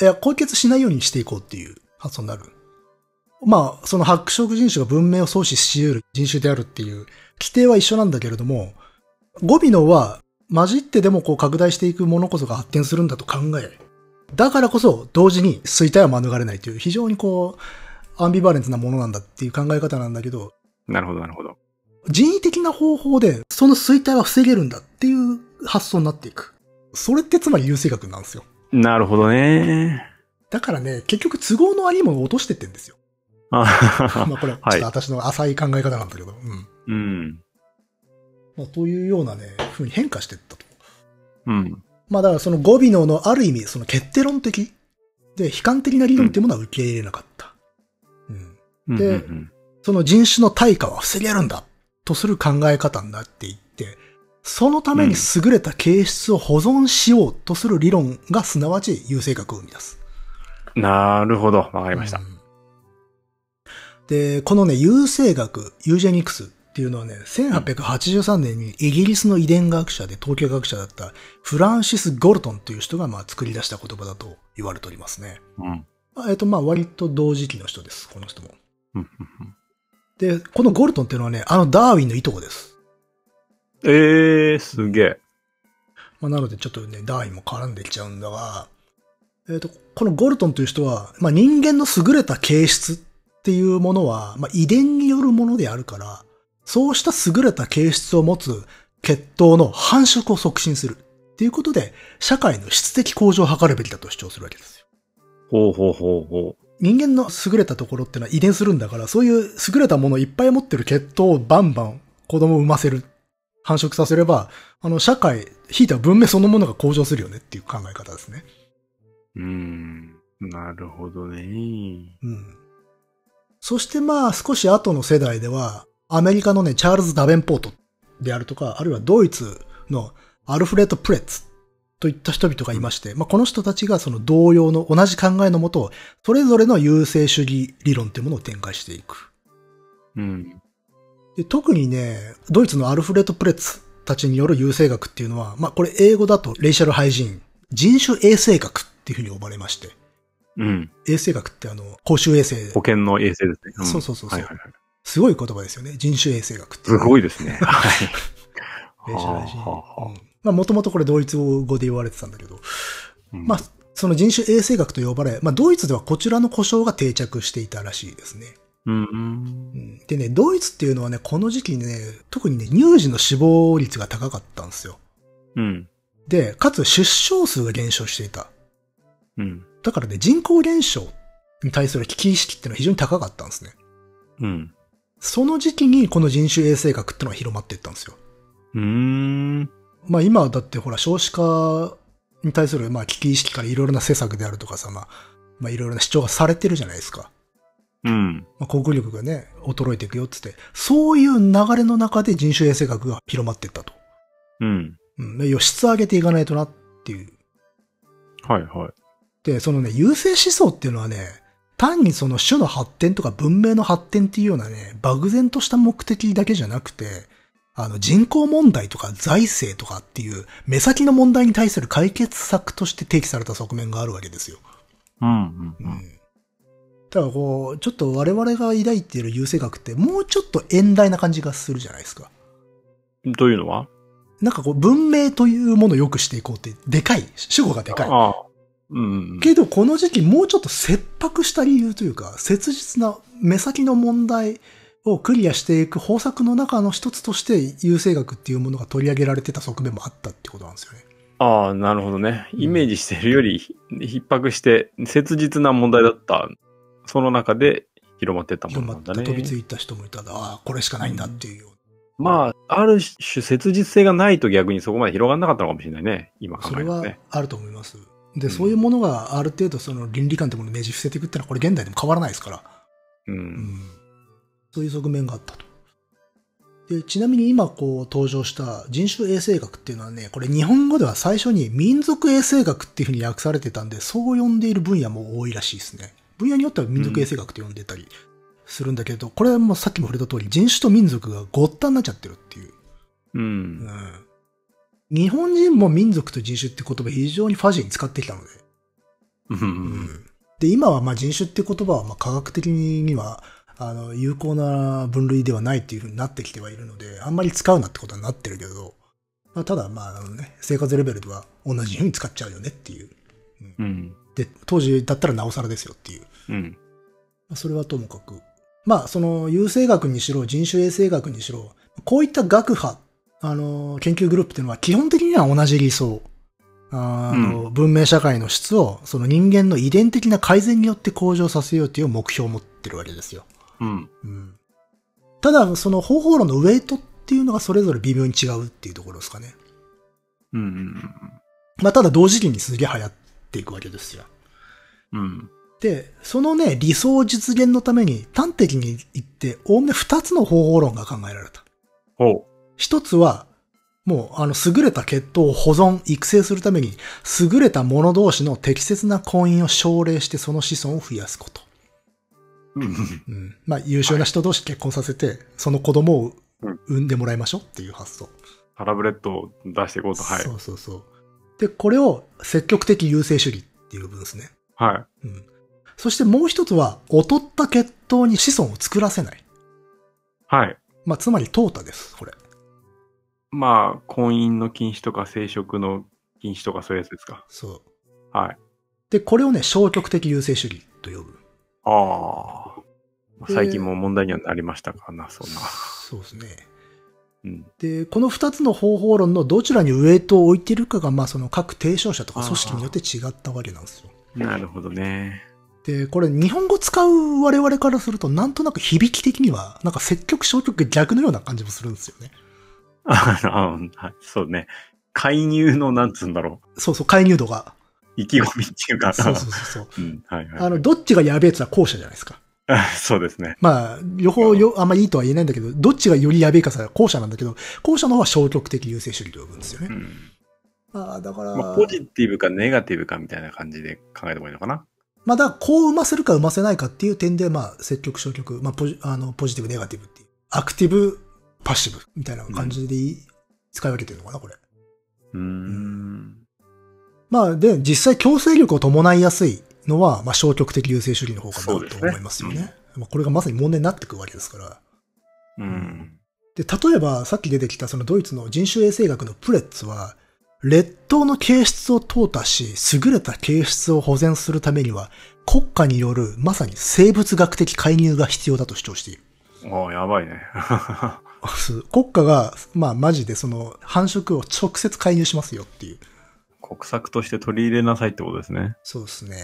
いや、根血しないようにしていこうっていう発想になる。まあ、その白色人種が文明を創始し得る人種であるっていう規定は一緒なんだけれども、ゴビノは混じってでもこう拡大していくものこそが発展するんだと考え、だからこそ同時に衰退は免れないという非常にこう、アンビバレンスなものなんだっていう考え方なんだけど、なるほど、なるほど。人為的な方法でその衰退は防げるんだっていう発想になっていく。それってつまり優生学なんですよ。なるほどね。だからね、結局都合のありものを落としてってんですよ。あまあこれ、ちょはいっと私の浅い考え方なんだけど、うん。うん。まあ、というようなね、風に変化していったと。うん。まあだからそのゴビノのある意味、その決定論的で悲観的な理論っていうものは受け入れなかった。うん。でうんうんその人種の対価は防げるんだとする考え方になっていって、そのために優れた形質を保存しようとする理論がすなわち優生学を生み出す。うんなるほど。わかりましたう。んで、このね、優生学、ユージェニクスっていうのはね、1883年にイギリスの遺伝学者で統計学者だったフランシス・ゴルトンという人がまあ作り出した言葉だと言われておりますね。うん。えっと、まあ割と同時期の人です、この人も。で、このゴルトンっていうのはね、あのダーウィンのいとこです。えー、すげえ。まあ、なのでちょっとね、ダーウィンも絡んできちゃうんだが、えっ、と、このゴルトンという人は、まあ、人間の優れた形質っていうものは、まあ、遺伝によるものであるから、そうした優れた形質を持つ血統の繁殖を促進するっていうことで、社会の質的向上を図るべきだと主張するわけですよ。ほうほうほうほ人間の優れたところってのは遺伝するんだから、そういう優れたものをいっぱい持ってる血統をバンバン子供を産ませる。繁殖させれば、あの、社会、ひいては文明そのものが向上するよねっていう考え方ですね。う。うーん。なるほどね。うん。そしてまあ、少し後の世代では、アメリカのね、チャールズ・ダベンポートであるとか、あるいはドイツのアルフレッド・プレッツといった人々がいまして、まあ、この人たちがその同様の同じ考えのもと、それぞれの優勢主義理論っていうものを展開していく。うん。で特にね、ドイツのアルフレッド・プレッツたちによる優生学っていうのは、まあこれ英語だとレイシャル・ハイジン、人種衛生学っていうふうに呼ばれまして、うん。衛生学ってあの、公衆衛生保、険の衛生ですね。んそうそうそうそうはいはいはい。すごい言葉ですよね。人種衛生学って。すごいですね。[LAUGHS] はい。レイシャル・ハイジン。はあはあはあうんまあもともとこれドイツ語で言われてたんだけど、うんまあその人種衛生学と呼ばれ、まあドイツではこちらの故障が定着していたらしいですね。うん。うんでね、ドイツっていうのはね、この時期にね、特にね、乳児の死亡率が高かったんですよ。うん。で、かつ出生数が減少していた。うん。だからね、人口減少に対する危機意識っていうのは非常に高かったんですね。うん。その時期にこの人種衛生学ってのが広まっていったんですよ。うーん。まあ今だってほら少子化に対するまあ危機意識からいろいろな施策であるとかさ、まあ、まあいろいろな主張がされてるじゃないですか。うん。まあ、国力がね、衰えていくよっつって、そういう流れの中で人種衛生学が広まっていったと。うん。うん。で、質上げていかないとなっていう。はいはい。で、そのね、優勢思想っていうのはね、単にその種の発展とか文明の発展っていうようなね、漠然とした目的だけじゃなくて、あの人口問題とか財政とかっていう目先の問題に対する解決策として提起された側面があるわけですよ。うん。うん。うん。うん。だからこう、ちょっと我々が抱いている優勢学ってもうちょっと遠大な感じがするじゃないですか。というのは？なんかこう、文明というものを良くしていこうって、でかい。主語がでかい。ああ。うん。けど、この時期もうちょっと切迫した理由というか、切実な目先の問題をクリアしていく方策の中の一つとして、優生学っていうものが取り上げられてた側面もあったってことなんですよね。ああ、なるほどね。イメージしてるよりひ逼迫して、切実な問題だった。その中で広まってったものなんだね。飛びついた人もいたら、ああ、これしかないんだっていうまあ、ある種切実性がないと逆にそこまで広がんなかったのかもしれないね。今考えるとね。あると思います。で、うんそういうものがある程度その倫理観ってものをねじ伏せていくってのはこれ現代でも変わらないですから。う。うんんそういう側面があったと。で、ちなみに今こう登場した人種衛生学っていうのはね、これ日本語では最初に民族衛生学っていうふうに訳されてたんで、そう呼んでいる分野も多いらしいですね。分野によっては民族衛生学と呼んでたりするんだけど、これはもうさっきも触れた通り、人種と民族がごったになっちゃってるっていう。う。うんん。日本人も民族と人種って言葉非常にファジーに使ってきたので、うん。で、今はまあ人種って言葉はまあ科学的には、あの、有効な分類ではないっていう風になってきてはいるので、あんまり使うなってことになってるけど、まあ、ただまあ、あのね、生活レベルでは同じように使っちゃうよねっていう。うん。で、当時だったらなおさらですよっていう。うん。まあそれはともかく。まあ、その、優生学にしろ、人種衛生学にしろ、こういった学派、あの、研究グループっていうのは基本的には同じ理想。あの、文明社会の質を、その人間の遺伝的な改善によって向上させようという目標を持ってるわけですよ。うん。うん。ただ、その方法論のウェイトっていうのがそれぞれ微妙に違うっていうところですかね。うん。まあ、ただ同時期にすげえ流行っていくわけですよ。うん。で、そのね、理想実現のために端的に言って、おおむね二つの方法論が考えられた。ほ一つは、もう、あの、優れた血統を保存、育成するために、優れた者同士の適切な婚姻を奨励して、その子孫を増やすこと。う。うん。うん。まあ、優秀な人同士結婚させて、その子供をうん産んでもらいましょうっていう発想。サラブレッドを出していこうと。はい。そうそうそう。で、これを積極的優生主義っていう部分ですね。はい。うん。そしてもう一つは、劣った血統に子孫を作らせない。はい。まあ、つまり、淘汰です、これ。まあ、婚姻の禁止とか生殖の禁止とかそういうやつですか。そう。はい。で、これをね、消極的優生主義と呼ぶ。ああ。最近も問題にはなりましたかな、そんな。そうですね。うん。で、この二つの方法論のどちらにウェイトを置いているかが、まあ、その各提唱者とか組織によって違ったわけなんですよ。なるほどね。で、これ日本語使う我々からすると、なんとなく響き的には、なんか積極消極逆のような感じもするんですよね。あの、はいそうね。介入の、なんつうんだろそうそう、介入度が。う。意気込みっていうか。そうそうそうそう。[LAUGHS] うん、はいはい。あの、どっちがやべえって言ったら後者じゃないですか。[LAUGHS] そうですね。まあ、両方よ、あんまいいとは言えないんだけど、どっちがよりやべえかさ、後者なんだけど、後者の方は消極的優勢主義と呼ぶんですよね。うん。ああ、だから、まあ、ポジティブかネガティブかみたいな感じで考えてもいいのかな。まあ、だこう生ませるか生ませないかっていう点で、まあ、積極消極、まあ、ポジあのポジティブ、ネガティブっていう、アクティブ、パッシブみたいな感じで使い分けてるのかな、これ。うーん。まあ、で、実際強制力を伴いやすいのは、まあ、消極的優勢主義の方かなと思いますよね。まあ、これがまさに問題になってくるわけですから。うん。で、例えば、さっき出てきたそのドイツの人種衛生学のプレッツは、劣等の形質を淘汰し、優れた形質を保全するためには、国家によるまさに生物学的介入が必要だと主張している。ああ、やばいね。[LAUGHS] 国家が、まあ、マジでその繁殖を直接介入しますよっていう。国策として取り入れなさいってことですね。そうですね。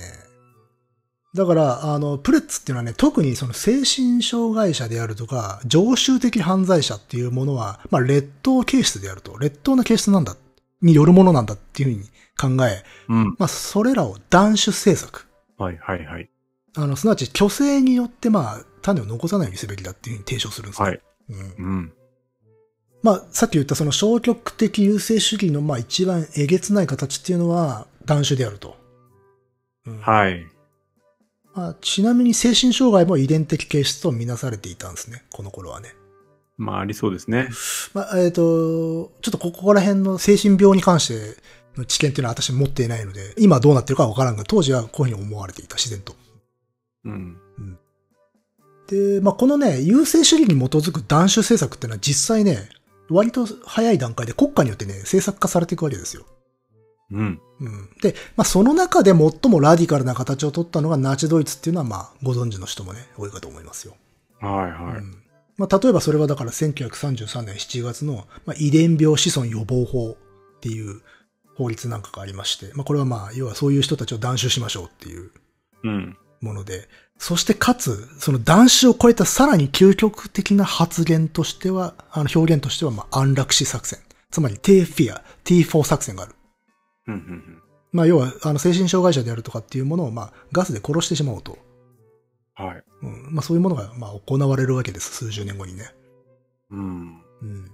だから、あの、プレッツっていうのはね、特にその精神障害者であるとか、常習的犯罪者っていうものは、まあ、劣等形質であると、劣等な形質なんだ、によるものなんだっていうふうに考え、うん。まあ、それらを断種政策。はいはいはい。あの、すなわち、虚勢によって、まあ、種を残さないようにすべきだっていうふうに提唱するんですね。はい。うん。うん。まあ、さっき言ったその消極的優勢主義の、まあ、一番えげつない形っていうのは、断種であると。うんはい。まあ、ちなみに精神障害も遺伝的形質とみなされていたんですね。この頃はね。まあ、ありそうですね。まあ、えっ、と、ちょっとここら辺の精神病に関しての知見っていうのは私持っていないので、今どうなってるかはわからんが、当時はこういうふうに思われていた、自然と。うん。で、まあ、このね、優勢主義に基づく断種政策っていうのは実際ね、割と早い段階で国家によってね、政策化されていくわけですよ。うん。うん。で、まあ、その中で最もラディカルな形を取ったのがナチドイツっていうのは、まあ、ご存知の人もね、多いかと思いますよ。はいはい。うんまあ、例えばそれはだから1933年7月の、まあ、遺伝病子孫予防法っていう法律なんかがありまして、まあ、これはまあ、要はそういう人たちを断種しましょうっていううん。もので、そしてかつ、その断種を超えたさらに究極的な発言としては、あの表現としては、まあ、安楽死作戦。つまり T-FEAR、T4 作戦がある。うんうんまあ、要は、あの、精神障害者であるとかっていうものを、まあ、ガスで殺してしまおうと。うん。はい。うん。まあ、そういうものが、まあ、行われるわけです。数十年後にね。うん。うん。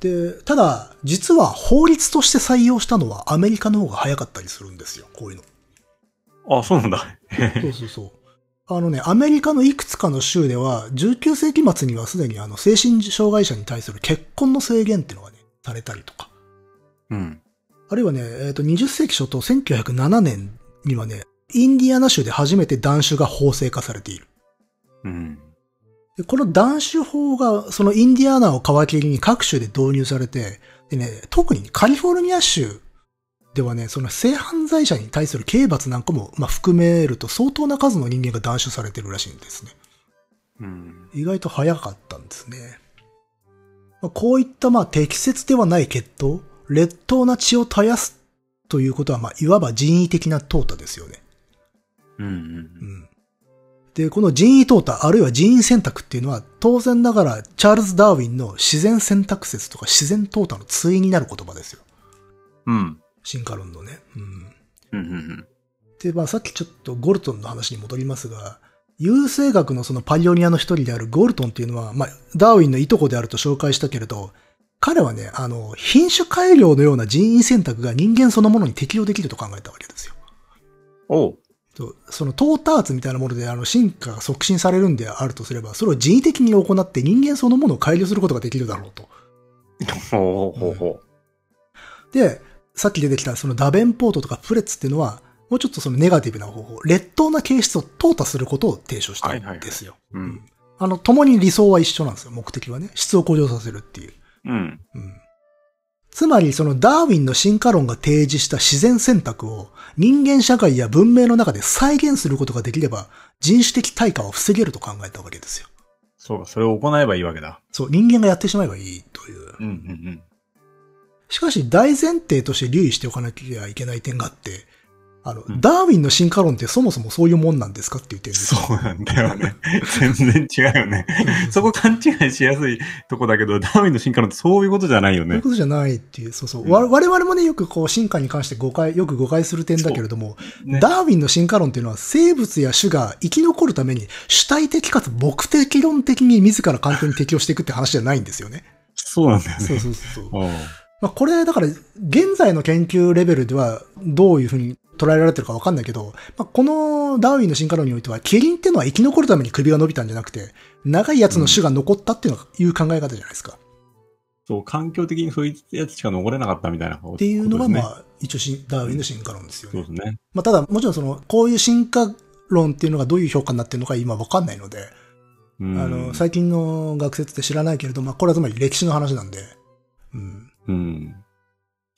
で、ただ、実は法律として採用したのはアメリカの方が早かったりするんですよ。こういうの。あ、そうなんだ。そうそうそう。あのね、アメリカのいくつかの州では、19世紀末にはすでにあの、精神障害者に対する結婚の制限っていうのがね、されたりとか。うん。あるいはね、えっ、と、20世紀初頭、1907年にはね、インディアナ州で初めて断種が法制化されている。うん。でこの断種法が、そのインディアナを皮切りに各州で導入されて、でね、特にカリフォルニア州ではね、その性犯罪者に対する刑罰なんかも、まあ、含めると相当な数の人間が断種されてるらしいんですね。うん。意外と早かったんですね。まあ、こういったまあ適切ではない血統、劣等な血を絶やすということは、まあ、いわば人為的な淘汰ですよね。うんうんうん。で、この人為淘汰、あるいは人為選択っていうのは、当然ながら、チャールズ・ダーウィンの自然選択説とか自然淘汰の対になる言葉ですよ。うん。進化論のね。うん。うんうんで、まあさっきちょっとゴルトンの話に戻りますが、優生学のそのパリオニアの一人であるゴルトンっていうのは、まあ、ダーウィンのいとこであると紹介したけれど、彼はね、あの、品種改良のような人為選択が人間そのものに適用できると考えたわけですよ。おう。とそのトーターツみたいなものであの進化が促進されるんであるとすれば、それを人為的に行って人間そのものを改良することができるだろうと。[LAUGHS] ほうほうほで、さっき出てきたそのダベンポートとかプレッツっていうのは、もうちょっとそのネガティブな方法、劣等な形質を淘汰することを提唱したんですよ。う。うん。あの、共に理想は一緒なんですよ、目的はね。質を向上させるっていう。うん。うん。つまり、そのダーウィンの進化論が提示した自然選択を人間社会や文明の中で再現することができれば、人種的対価を防げると考えたわけですよ。そうか、それを行えばいいわけだ。そう、人間がやってしまえばいいという。うんうんしかし、大前提として留意しておかなきゃいけない点があって、あの、うんダーウィンの進化論ってそもそもそういうもんなんですかっていう点ですよ。そうなんだよね。全然違うよね。そこ勘違いしやすいとこだけど、ダーウィンの進化論ってそういうことじゃないよね。そういうことじゃないっていう、そうそう。うんわ我々もね、よくこう、進化に関して誤解、よく誤解する点だけれども、ねダーウィンの進化論っていうのは生物や種が生き残るために主体的かつ目的論的に自ら環境に適応していくって話じゃないんですよね。そうなんだよね。そうそうそうまあこれ、だから、現在の研究レベルではどういうふうに捉えられてるかわかんないけど、まあ、このダーウィンの進化論においては、キリンっていうのは生き残るために首が伸びたんじゃなくて、長いやつの種が残ったっていうのが、いう考え方じゃないですか。そう、環境的にそういうやつしか残れなかったみたいなことっていうのが、まあ、あ、一応しダーウィンの進化論ですよねそう。ですね。まあ、ただ、もちろんその、こういう進化論っていうのがどういう評価になってるのか今わかんないので、うん。あの、最近の学説って知らないけれど、まあ、これはつまり歴史の話なんで、うん。うん。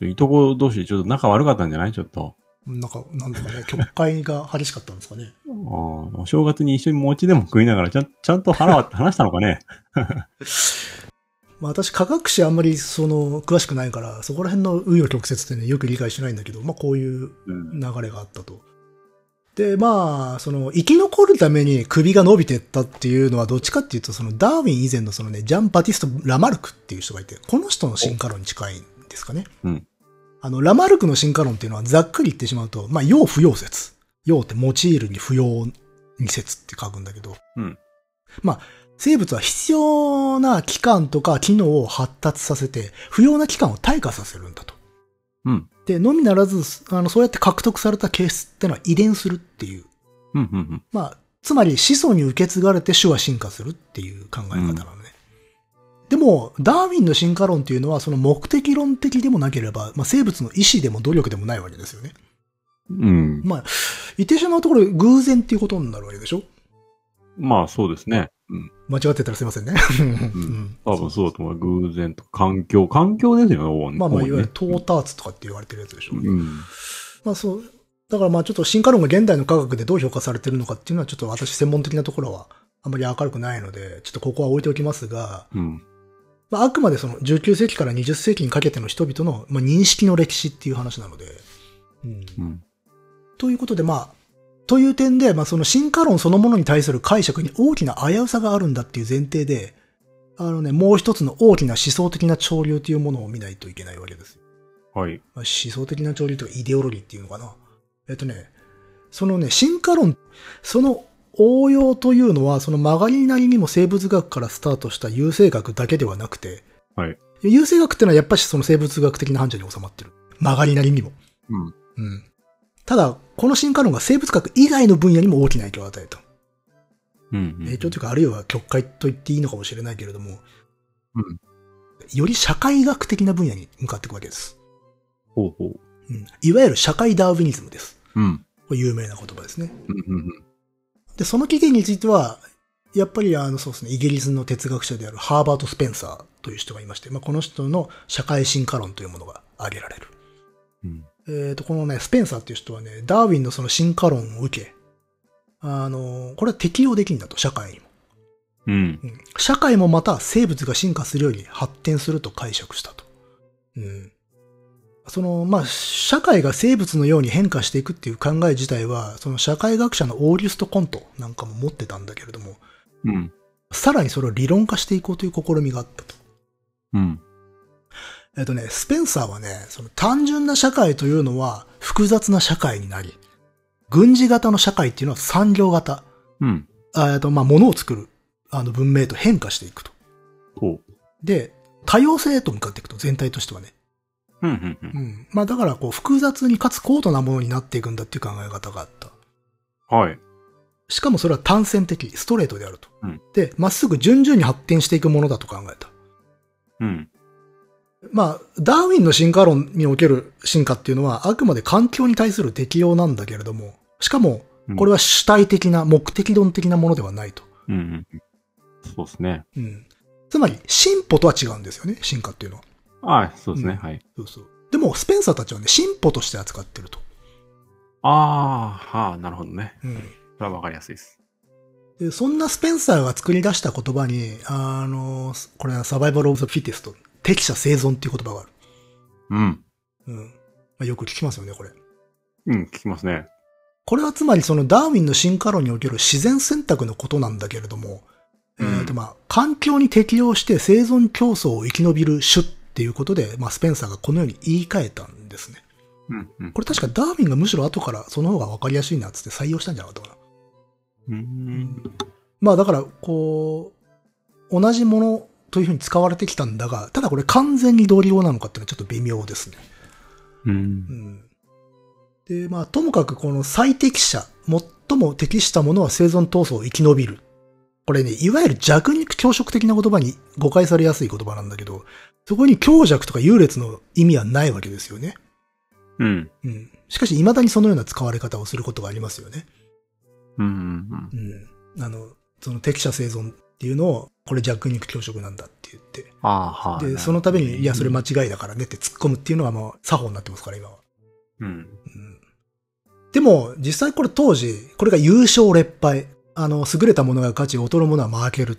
いとこ同士ちょっと仲悪かったんじゃない？ちょっと。なんか、なんだかね、曲解が激しかったんですかね。あーお正月に一緒に餅でも食いながらちゃんちゃんと腹割って話したのかね？まあ私科学史あんまりその詳しくないから、そこら辺の紆余曲折ってね、よく理解しないんだけど、まあこういううん。流れがあったと。で、まあ、その生き残るために首が伸びてったっていうのはどっちかっていうと、そのダーウィン以前のそのね、ジャン・バティスト・ラマルクっていう人がいて、この人の進化論に近いんですかね。うんあの、ラマルクの進化論っていうのはざっくり言ってしまうと、まあ、用不要説。用って用いるに不要に説って書くんだけど、うんまあ、生物は必要な器官とか機能を発達させて、不要な器官を退化させるんだと。うん。で、のみならず、あの、そうやって獲得された形質ってのは遺伝するっていう。うん、うん、うん。まあ、つまり子孫に受け継がれて種は進化するっていう考え方なのね。でも、ダーウィンの進化論っていうのは、その目的論的でもなければ、まあ、生物の意志でも努力でもないわけですよね。うん。まあ、言ってしまうところ、偶然っていうことになるわけでしょ？まあ、そうですね。うん間違ってたらすいませんね。うん多分そうだと思う。偶然とか環境、環境ですよね、まあまあ、いわゆるねトーターツとかって言われてるやつでしょうね。うん。まあそう。だからまあちょっと進化論が現代の科学でどう評価されてるのかっていうのはちょっと私専門的なところはあんまり明るくないので、ちょっとここは置いておきますが、うん。まああくまでその19世紀から20世紀にかけての人々の、まあ、認識の歴史っていう話なので、うんうん。ということでまあ、という点で、まあその進化論そのものに対する解釈に大きな危うさがあるんだっていう前提で、あのね、もう一つの大きな思想的な潮流というものを見ないといけないわけです。はい。まあ思想的な潮流とかイデオロギーっていうのかな。えっとね、そのね、進化論、その応用というのは、その曲がりなりにも生物学からスタートした優生学だけではなくて、はい。優生学っていうのはやっぱしその生物学的な範疇に収まってる。曲がりなりにも。うん。うん。ただ、この進化論が生物学以外の分野にも大きな影響を与えた。うん。影響というか、あるいは曲解と言っていいのかもしれないけれども、うん。より社会学的な分野に向かっていくわけです。ほうほう。うん。いわゆる社会ダーウィニズムです。うん。これ有名な言葉ですね。うん。うん。で、その起源については、やっぱりあの、そうですね、イギリスの哲学者であるハーバート・スペンサーという人がいまして、まあ、この人の社会進化論というものが挙げられる。うん。えっ、と、このね、スペンサーっていう人はね、ダーウィンのその進化論を受け、あの、これは適用できるんだと、社会にも。うん。うん社会もまた生物が進化するように発展すると解釈したと。うん。その、まあ、社会が生物のように変化していくっていう考え自体は、その社会学者のオーギュスト・コントなんかも持ってたんだけれども、うん。さらにそれを理論化していこうという試みがあったと。うん。えっとね、スペンサーはね、その単純な社会というのは複雑な社会になり、軍事型の社会っていうのは産業型、うん。あえっと、まあ、物を作る、あの、文明と変化していくと。ほう。で、多様性へと向かっていくと、全体としてはね。うん。うん。う。うんん。まあ、だから、こう、複雑にかつ高度なものになっていくんだっていう考え方があった。はい。しかもそれは単線的、ストレートであると。うんで、まっすぐ順々に発展していくものだと考えた。うん。まあ、ダーウィンの進化論における進化っていうのは、あくまで環境に対する適用なんだけれども、しかも、これは主体的な、目的論的なものではないと。うん。うん。そうですね。うん。つまり、進歩とは違うんですよね、進化っていうのは。はい。そうですね。うんはい。そうそう。でも、スペンサーたちはね、進歩として扱ってると。ああ、はあ、なるほどね。うん。それはわかりやすいです。で、そんなスペンサーが作り出した言葉に、あの、これはサバイバルオブザフィテスト、適者生存っていう言葉がある。うん。うん。まあ、よく聞きますよね、これ。うん、聞きますね。これはつまりそのダーウィンの進化論における自然選択のことなんだけれども、うんえっ、とまあ、環境に適応して生存競争を生き延びる種っていうことで、まあ、スペンサーがこのように言い換えたんですね。うん。うん。これ確かダーウィンがむしろ後からその方が分かりやすいなっつって採用したんじゃなかったかな。うん。まあだから、こう、同じものというふうに使われてきたんだが、ただこれ完全に同利用なのかっていうのはちょっと微妙ですね。う。うんん。で、まあ、ともかくこの最適者、最も適したものは生存闘争を生き延びる。これね、いわゆる弱肉強食的な言葉に誤解されやすい言葉なんだけど、そこに強弱とか優劣の意味はないわけですよね。うん。うん。しかし、未だにそのような使われ方をすることがありますよね。うん。うん。うん。あの、その適者生存っていうのを、これ弱肉強食なんだって言って。ああ、はい。で、その度に、いや、それ間違いだからねって突っ込むっていうのはもう作法になってますから、今は。うん。うんでも、実際これ当時、これが優勝劣敗。あの、優れたものが勝ち、劣るものは負ける。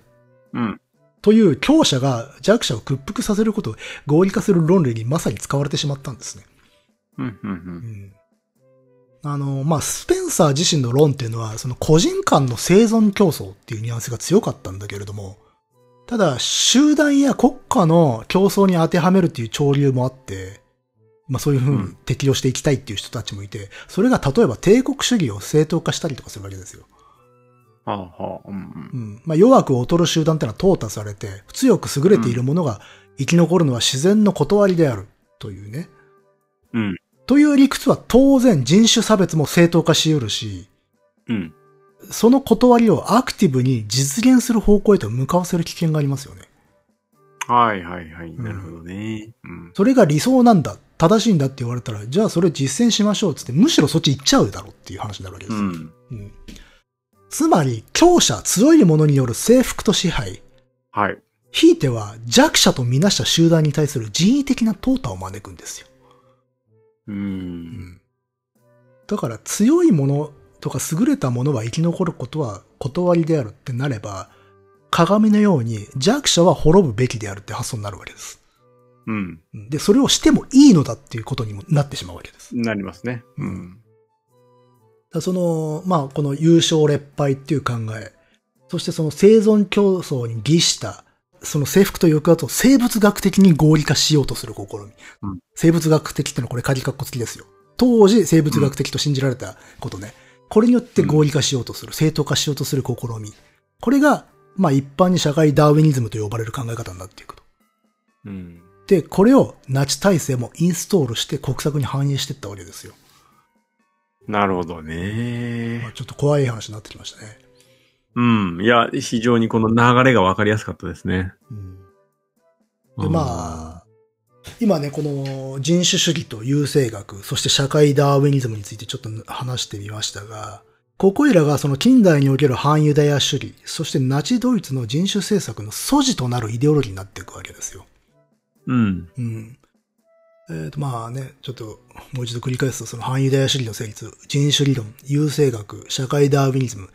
うん。という強者が弱者を屈服させることを合理化する論理にまさに使われてしまったんですね。うん。う。うんん。あの、まあ、スペンサー自身の論っていうのは、その個人間の生存競争っていうニュアンスが強かったんだけれども、ただ、集団や国家の競争に当てはめるっていう潮流もあって、まあそういうふうに適用していきたいっていう人たちもいて、それが例えば帝国主義を正当化したりとかするわけですよ。はあ、はあ。うん。うん。まあ弱く劣る集団ってのは淘汰されて、強く優れているものが生き残るのは自然の断りであるというね。うん。という理屈は当然人種差別も正当化し得るし、うん。その断りをアクティブに実現する方向へと向かわせる危険がありますよね。はいはいはい。なるほどね。うん。それが理想なんだ、正しいんだって言われたら、じゃあそれ実践しましょうっつって、むしろそっち行っちゃうだろうっていう話になるわけですよ。うん。うんつまり、強者、強い者による征服と支配。はい。ひいては弱者とみなした集団に対する人為的な淘汰を招くんですよ。うーん。だから強いものとか優れたものは生き残ることは断りであるってなれば、鏡のように弱者は滅ぶべきであるって発想になるわけです。うん。で、それをしてもいいのだっていうことにもなってしまうわけです。なりますね。うん。だその、まあ、この優勝劣敗っていう考え、そしてその生存競争に擬した、その征服と抑圧を生物学的に合理化しようとする試み。うん生物学的ってのはこれ仮括弧付きですよ。当時生物学的と信じられたことね。これによって合理化しようとする、正当化しようとする試み。これが、まあ一般に社会ダーウィニズムと呼ばれる考え方になっていくと。うん。で、これをナチ体制もインストールして国策に反映していったわけですよ。なるほどまあね。ちょっと怖い話になってきましたね。うん。いや、非常にこの流れが分かりやすかったですね。うんで、まあ、今ね、この人種主義と優生学、そして社会ダーウィニズムについてちょっと話してみましたが、ここいらがその近代における反ユダヤ主義、そしてナチドイツの人種政策の素地となるイデオロギーになっていくわけですよ。うん。うん。えっ、と、まあね、ちょっともう一度繰り返すと、その反ユダヤ主義の成立、人種理論、優生学、社会ダーウィニズム、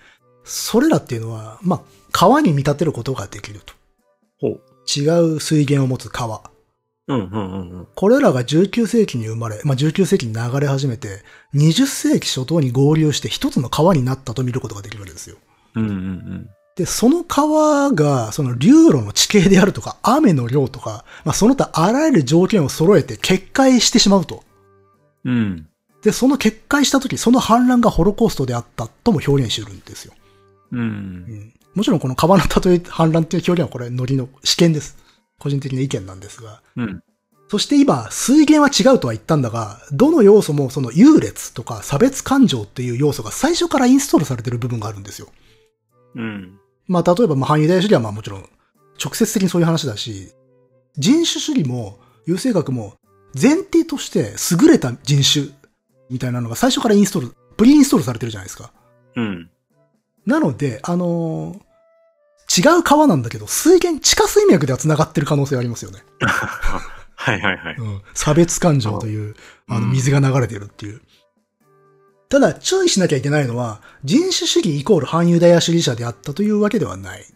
それらっていうのは、まあ、川に見立てることができると。ほう。違う水源を持つ川。うん、うん、うんうん。これらが19世紀に生まれ、まあ、19世紀に流れ始めて、20世紀初頭に合流して一つの川になったと見ることができるわけですよ。うん、うん、で、その川が、その流路の地形であるとか、雨の量とか、まあ、その他あらゆる条件を揃えて決壊してしまうと。うん。うん。で、その決壊した時、その反乱がホロコーストであったとも表現してるんですよ。う。うんん、もちろんこの川の例え反乱っていう表現はこれ、ノリの試験です。個人的な意見なんですが。うん。そして今、水源は違うとは言ったんだが、どの要素もその優劣とか差別感情っていう要素が最初からインストールされてる部分があるんですよ。うん。まあ、例えば、まあ、反ユダヤ主義はまあもちろん、直接的にそういう話だし、人種主義も、優生学も、前提として優れた人種みたいなのが最初からインストール、プリインストールされてるじゃないですか。うん。なので、あのー違う川なんだけど、水源、地下水脈では繋がってる可能性ありますよね。[LAUGHS] はいはいはい。うん。差別感情という、あの、うん水が流れてるっていう。ただ、注意しなきゃいけないのは、人種主義イコール反ユダヤ主義者であったというわけではない。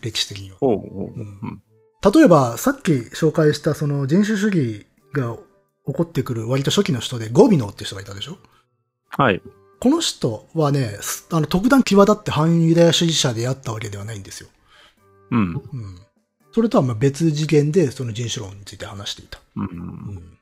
歴史的には。ほうほう。ううんん。例えば、さっき紹介したその人種主義が起こってくる割と初期の人でゴビノーって人がいたでしょ？はい。この人はね、すあの、特段際立って反ユダヤ主義者であったわけではないんですよ。うん。うん。それとはまあ別次元でその人種論について話していた。う。うんん。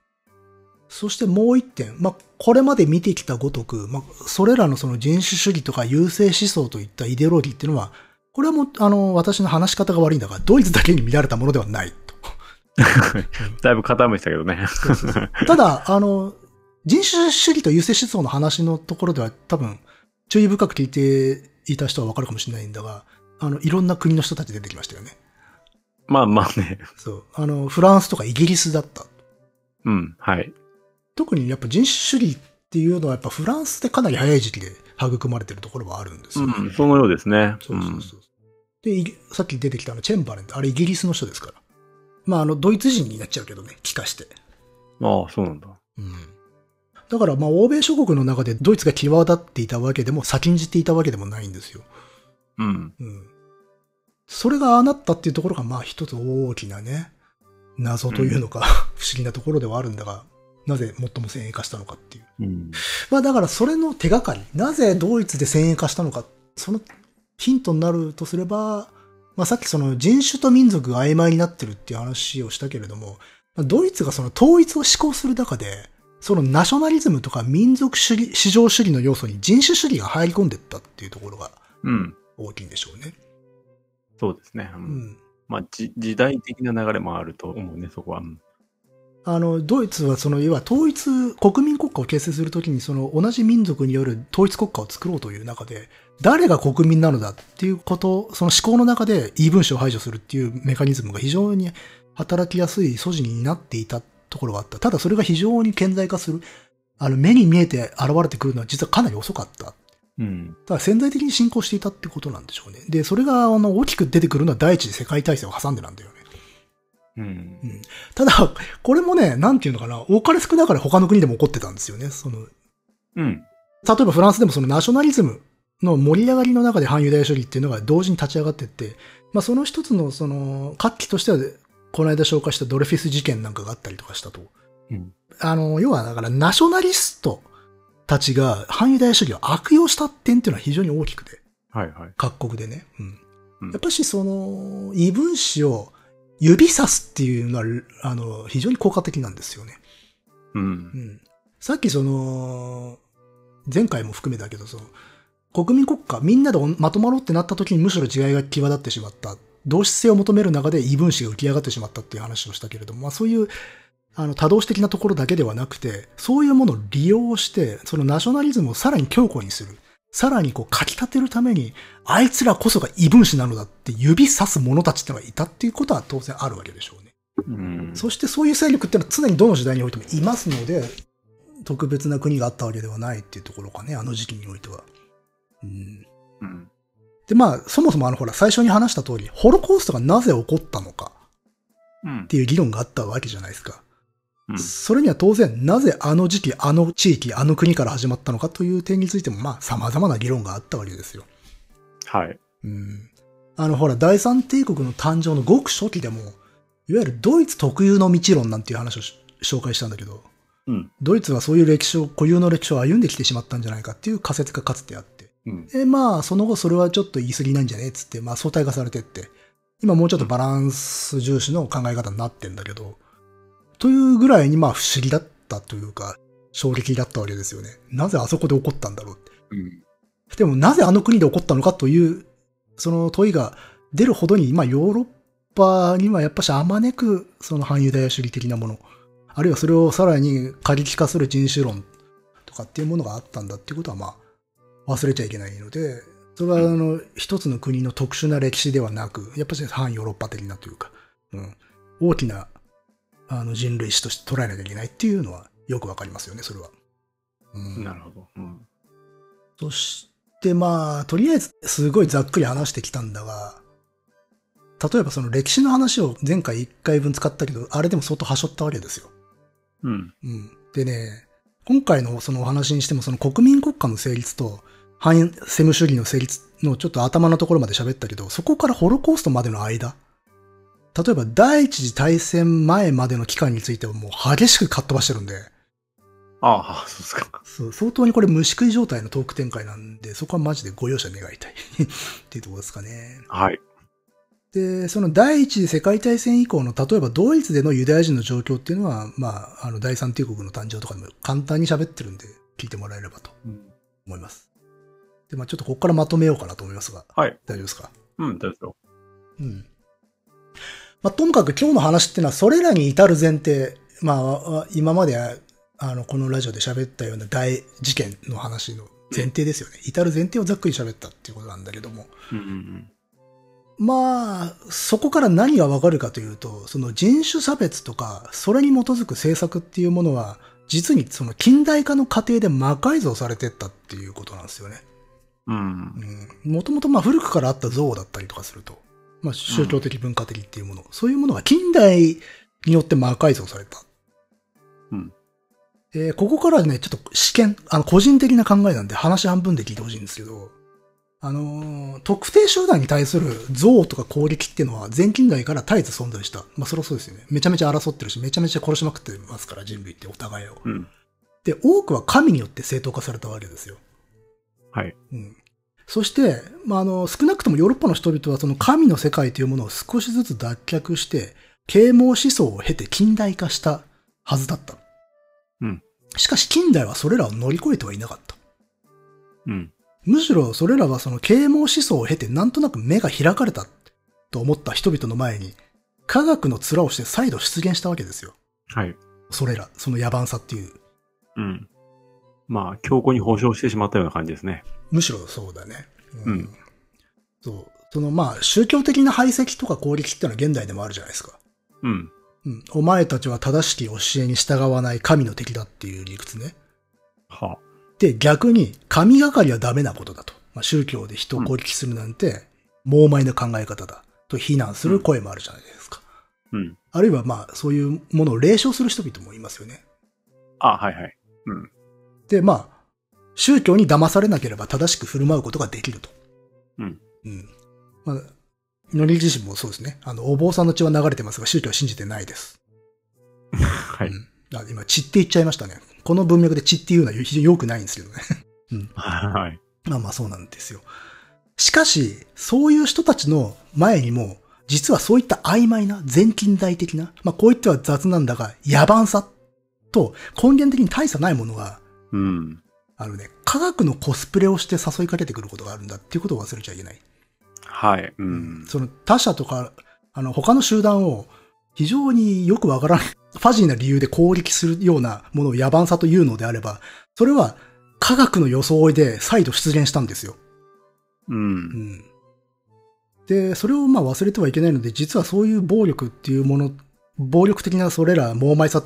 そしてもう一点、まあ、これまで見てきたごとく、まあ、それらのその人種主義とか優勢思想といったイデオロギーっていうのは、これはもう、あの、私の話し方が悪いんだが、ドイツだけに見られたものではないと。[LAUGHS] だいぶ傾いてたけどね。ただ、あの、人種主義と優勢思想の話のところでは多分、注意深く聞いていた人はわかるかもしれないんだが、あの、いろんな国の人たち出てきましたよね。まあまあね。そう。あの、フランスとかイギリスだった。うん。はい。特にやっぱ人種主義っていうのはやっぱフランスでかなり早い時期で育まれてるところはあるんですよ、うん。そのようですね。そうそうそう。で、イギさっき出てきたあのチェンバレンって、あれイギリスの人ですから。まああの、ドイツ人になっちゃうけどね、帰化して。うん。ああ、そうなんだ。うん。だからまあ欧米諸国の中でドイツが際立っていたわけでも先んじていたわけでもないんですよ。うん。うん。それがああなったっていうところがまあ一つ大きなね、謎というのか、[LAUGHS] 不思議なところではあるんだが、なぜ最も先鋭化したのかっていう。うん。まあだからそれの手がかり、なぜドイツで先鋭化したのか、そのヒントになるとすれば、まあさっきその人種と民族が曖昧になってるっていう話をしたけれども、まあドイツがその統一を施行する中で、そのナショナリズムとか民族主義、市場主義の要素に人種主義が入り込んでいったっていうところがうん。大きいんでしょうね。そうですね。う。うんん。まあ、じ、時代的な流れもあると思うね、そこは。うんあの、ドイツはその、要は統一、国民国家を形成するときにその同じ民族による統一国家を作ろうという中で、誰が国民なのだっていうこと、その思考の中で異分子を排除するっていうメカニズムが非常に働きやすい素地になっていたところがあった。ただそれが非常に顕在化する。あの、目に見えて現れてくるのは実はかなり遅かった。うん。だから潜在的に進行していたってことなんでしょうね。で、それが、あの、大きく出てくるのは第一次世界大戦を挟んでなんだよね。うん。ただ、これもね、なんていうのかな、多かれ少なかれ他の国でも起こってたんですよね。その、うん。例えばフランスでもそのナショナリズムの盛り上がりの中で反ユダヤ主義っていうのが同時に立ち上がってって、まあその一つのその、活気としては、この間紹介したドレフィス事件なんかがあったりとかしたと。うんあの、要はだからナショナリストたちが反ユダヤ主義を悪用した点っていうのは非常に大きくて、はいはい。各国でね。うんうんやっぱしその、異分子を指さすっていうのは、あの、非常に効果的なんですよね。うんう。ん。さっきその、前回も含めたけど、その、国民国家、みんなでまとまろうってなった時にむしろ違いが際立ってしまった。同質性を求める中で異分子が浮き上がってしまったっていう話をしたけれども、まあそういう、あの、多動詞的なところだけではなくて、そういうものを利用して、そのナショナリズムをさらに強固にする。さらにこう、かき立てるために、あいつらこそが異分子なのだって指さす者たちってのがいたっていうことは当然あるわけでしょうね。うん。そしてそういう勢力っていうのは常にどの時代においてもいますので、特別な国があったわけではないっていうところかね、あの時期においては。うん、うん。で、まあ、そもそもあの、ほら、最初に話した通り、ホロコーストがなぜ起こったのかうんっ。ていう議論があったわけじゃないですか。うんそれには当然、なぜあの時期、あの地域、あの国から始まったのかという点についても、まあ、様々な議論があったわけですよ。はい。うん。あの、ほら、第三帝国の誕生のごく初期でも、いわゆるドイツ特有の道論なんていう話をし紹介したんだけど、うん。ドイツはそういう歴史を、固有の歴史を歩んできてしまったんじゃないかっていう仮説がかつてあって。うん。で、まあ、その後それはちょっと言い過ぎなんじゃね？えっつって、まあ、相対化されてって、今もうちょっとバランス重視の考え方になってんだけど、というぐらいにまあ不思議だったというか、衝撃だったわけですよね。なぜあそこで起こったんだろうって。うん。でもなぜあの国で起こったのかという、その問いが出るほどに、まあヨーロッパにはやっぱしあまねく、その反ユダヤ主義的なもの、あるいはそれをさらに過激化する人種論とかっていうものがあったんだっていうことはまあ忘れちゃいけないので、それはあの一つの国の特殊な歴史ではなく、やっぱし反ヨーロッパ的なというか、うん、大きなあの人類史として捉えなきゃいけないっていうのはよくわかりますよね、それは。うんなるほど。うん。そしてまあ、とりあえずすごいざっくり話してきたんだが、例えばその歴史の話を前回1回分使ったけど、あれでも相当はしょったわけですよ。うん。うん。でね、今回のそのお話にしてもその国民国家の成立と反セム主義の成立のちょっと頭のところまで喋ったけど、そこからホロコーストまでの間、例えば第一次大戦前までの期間についてはもう激しくかっ飛ばしてるんで、ああ、そうですか。そう相当にこれ虫食い状態のトーク展開なんで、そこはマジでご容赦願いたい [LAUGHS] っていうところですかね。はい。で、その第一次世界大戦以降の、例えばドイツでのユダヤ人の状況っていうのは、まあ、あの、第三帝国の誕生とかでも簡単に喋ってるんで、聞いてもらえればとうん。思います。で、まあちょっとここからまとめようかなと思いますが、はい。大丈夫ですか？うん、大丈夫。うん。まあ、ともかく今日の話っていうのは、それらに至る前提、まあ、今まで、あの、このラジオで喋ったような大事件の話の前提ですよね。至る前提をざっくり喋ったっていうことなんだけども。うんうんまあ、そこから何がわかるかというと、その人種差別とか、それに基づく政策っていうものは、実にその近代化の過程で魔改造されてったっていうことなんですよね。うん。うん。もともとまあ古くからあった像だったりとかすると、まあ宗教的文化的っていうもの、そういうものが近代によって魔改造された。うん。えーここからね、ちょっと試験、あの、個人的な考えなんで話半分で聞いてほしいんですけど、あのー特定集団に対する憎悪とか攻撃っていうのは前近代から絶えず存在した。まあそれはそうですよね。めちゃめちゃ争ってるし、めちゃめちゃ殺しまくってますから、人類ってお互いを。うん。で、多くは神によって正当化されたわけですよ。はい。うん。そして、まあ、あの、少なくともヨーロッパの人々はその神の世界というものを少しずつ脱却して、啓蒙思想を経て近代化したはずだった。うん。しかし近代はそれらを乗り越えてはいなかった。うん。むしろそれらはその啓蒙思想を経てなんとなく目が開かれたと思った人々の前に、科学の面をして再度出現したわけですよ。はい。それら、その野蛮さっていう。うん。まあ、強固に保障してしまったような感じですね。むしろそうだね。うんそう。そのまあ、宗教的な排斥とか攻撃ってのは現代でもあるじゃないですか。うん。うん。お前たちは正しき教えに従わない神の敵だっていう理屈ね。はで、逆に神がかりはダメなことだと。まあ、宗教で人を攻撃するなんて、猛邁な考え方だ。と非難する声もあるじゃないですか。うん。あるいはまあ、そういうものを霊障する人々もいますよね。あ、はいはい。うん。で、まあ、宗教に騙されなければ正しく振る舞うことができると。うん。うん。まあ、のり自身もそうですね。あの、お坊さんの血は流れてますが、宗教は信じてないです。[LAUGHS] はい。うんあ今、血って言っちゃいましたね。この文脈で血っていうのは非常に良くないんですけどね。[LAUGHS] はい。まあまあそうなんですよ。しかし、そういう人たちの前にも、実はそういった曖昧な、全近代的な、まあこう言っては雑なんだが、野蛮さと根源的に大差ないものが、うん。あのね、科学のコスプレをして誘いかけてくることがあるんだっていうことを忘れちゃいけない。はい。うん。その他者とか、あの他の集団を非常によくわからない、[LAUGHS] ファジーな理由で攻撃するようなものを野蛮さというのであれば、それは科学の装いで再度出現したんですよ。う。うんん。で、それをまあ忘れてはいけないので、実はそういう暴力っていうもの、暴力的なそれら猛邁さ、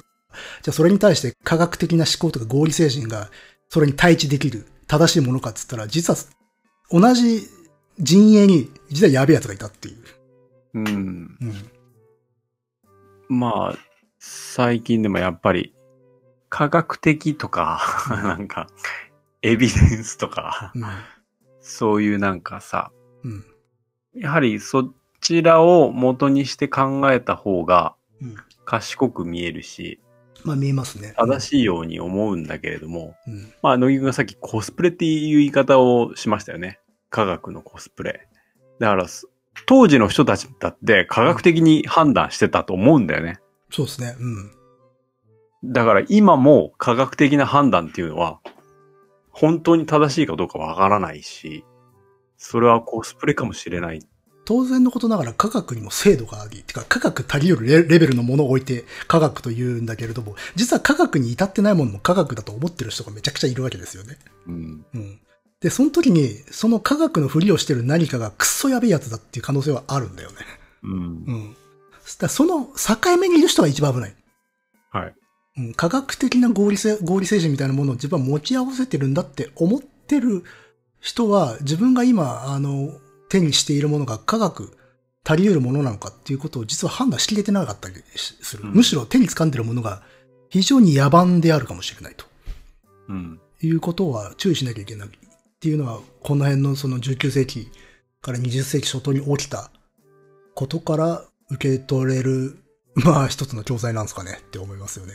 じゃあそれに対して科学的な思考とか合理精神がそれに対峙できる正しいものかっつったら、実は同じ陣営に実はやべえ奴がいたっていう。うん。うん。まあ、最近でもやっぱり、科学的とか、なんか、エビデンスとか、うん。そういうなんかさ、うん。やはりそちらを元にして考えた方がうん。賢く見えるし、まあ見えますね。正しいように思うんだけれども、うん。まあ、乃木くんがさっきコスプレっていう言い方をしましたよね。科学のコスプレ。だから、す当時の人たちだって科学的に判断してたと思うんだよね。そうですね。うん。だから今も科学的な判断っていうのは、本当に正しいかどうかわからないし、それはコスプレかもしれない。当然のことながら科学にも精度があり、てか科学足りよるレレベルのものを置いて科学と言うんだけれども、実は科学に至ってないものも科学だと思ってる人がめちゃくちゃいるわけですよね。うん。うん。で、その時に、その科学のふりをしてる何かがクソやべえやつだっていう可能性はあるんだよね。うん。うん。そしたらその境目にいる人が一番危ない。はい。うん、科学的な合理性、合理精神みたいなものを自分は持ち合わせてるんだって思ってる人は、自分が今、あの、手にしているものが科学、足り得るものなのかっていうことを実は判断しきれてなかったりしする。うんむしろ手に掴んでるものが非常に野蛮であるかもしれないとうん。いうことは注意しなきゃいけないっていうのは、この辺のその19世紀から20世紀初頭に起きたことから受け取れる、まあ一つの教材なんですかねって思いますよね。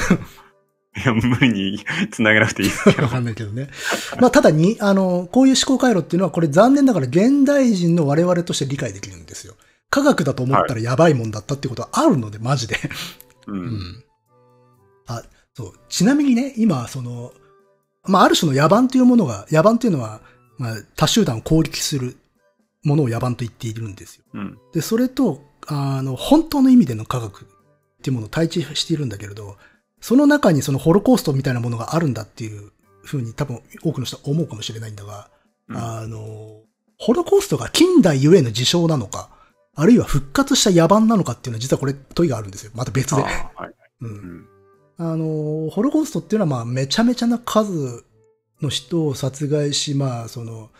[LAUGHS] いや、無理に繋げなくていいですけど [LAUGHS] わ。かんないけどね。まあ、ただに、あの、こういう思考回路っていうのは、これ残念ながら現代人の我々として理解できるんですよ。科学だと思ったらやばいもんだったっていうことはあるので、マジで。う。うんん。あ、そう。ちなみにね、今、その、まあ、ある種の野蛮というものが、野蛮というのは、まあ、他集団を攻撃するものを野蛮と言っているんですよ。うん。で、それと、あの、本当の意味での科学っていうものを対峙しているんだけれど、その中にそのホロコーストみたいなものがあるんだっていうふうに多分多くの人は思うかもしれないんだが、うんあの、ホロコーストが近代ゆえの事象なのか、あるいは復活した野蛮なのかっていうのは実はこれ問いがあるんですよ。また別で。はい。う。うんん。あの、ホロコーストっていうのはまあめちゃめちゃな数の人を殺害し、まあその、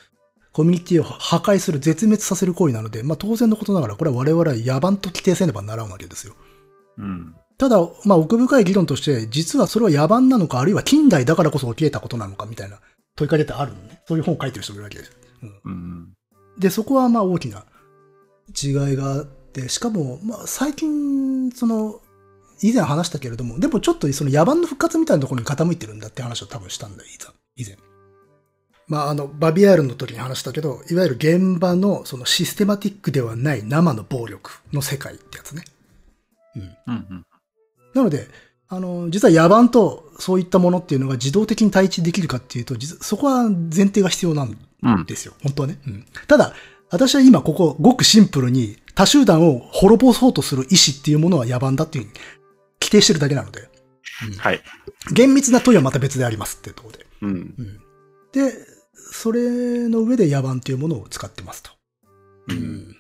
コミュニティを破壊する、絶滅させる行為なので、まあ当然のことながらこれは我々は野蛮と規定せねばならんわけですよ。うん。ただ、まあ奥深い議論として、実はそれは野蛮なのか、あるいは近代だからこそ起き得たことなのかみたいな問いかけってあるのね。そういう本を書いてる人もいるわけです。うん。で、そこはまあ大きな違いがあって、しかも、まあ最近、その、以前話したけれども、でもちょっとその野蛮の復活みたいなところに傾いてるんだって話を多分したんだよ、以前。まああの、バビアールの時に話したけど、いわゆる現場のそのシステマティックではない生の暴力の世界ってやつね。うん。うん。なので、あの、実は野蛮とそういったものっていうのが自動的に対峙できるかっていうと、実そこは前提が必要なんうん。ですよ。本当はね。うん。ただ、私は今ここ、ごくシンプルに他集団を滅ぼそうとする意志っていうものは野蛮だっていうふうに規定してるだけなので、はい。厳密な問いはまた別でありますっていうところで。うん。うん。で、それの上で野蛮っていうものを使ってますと。うん。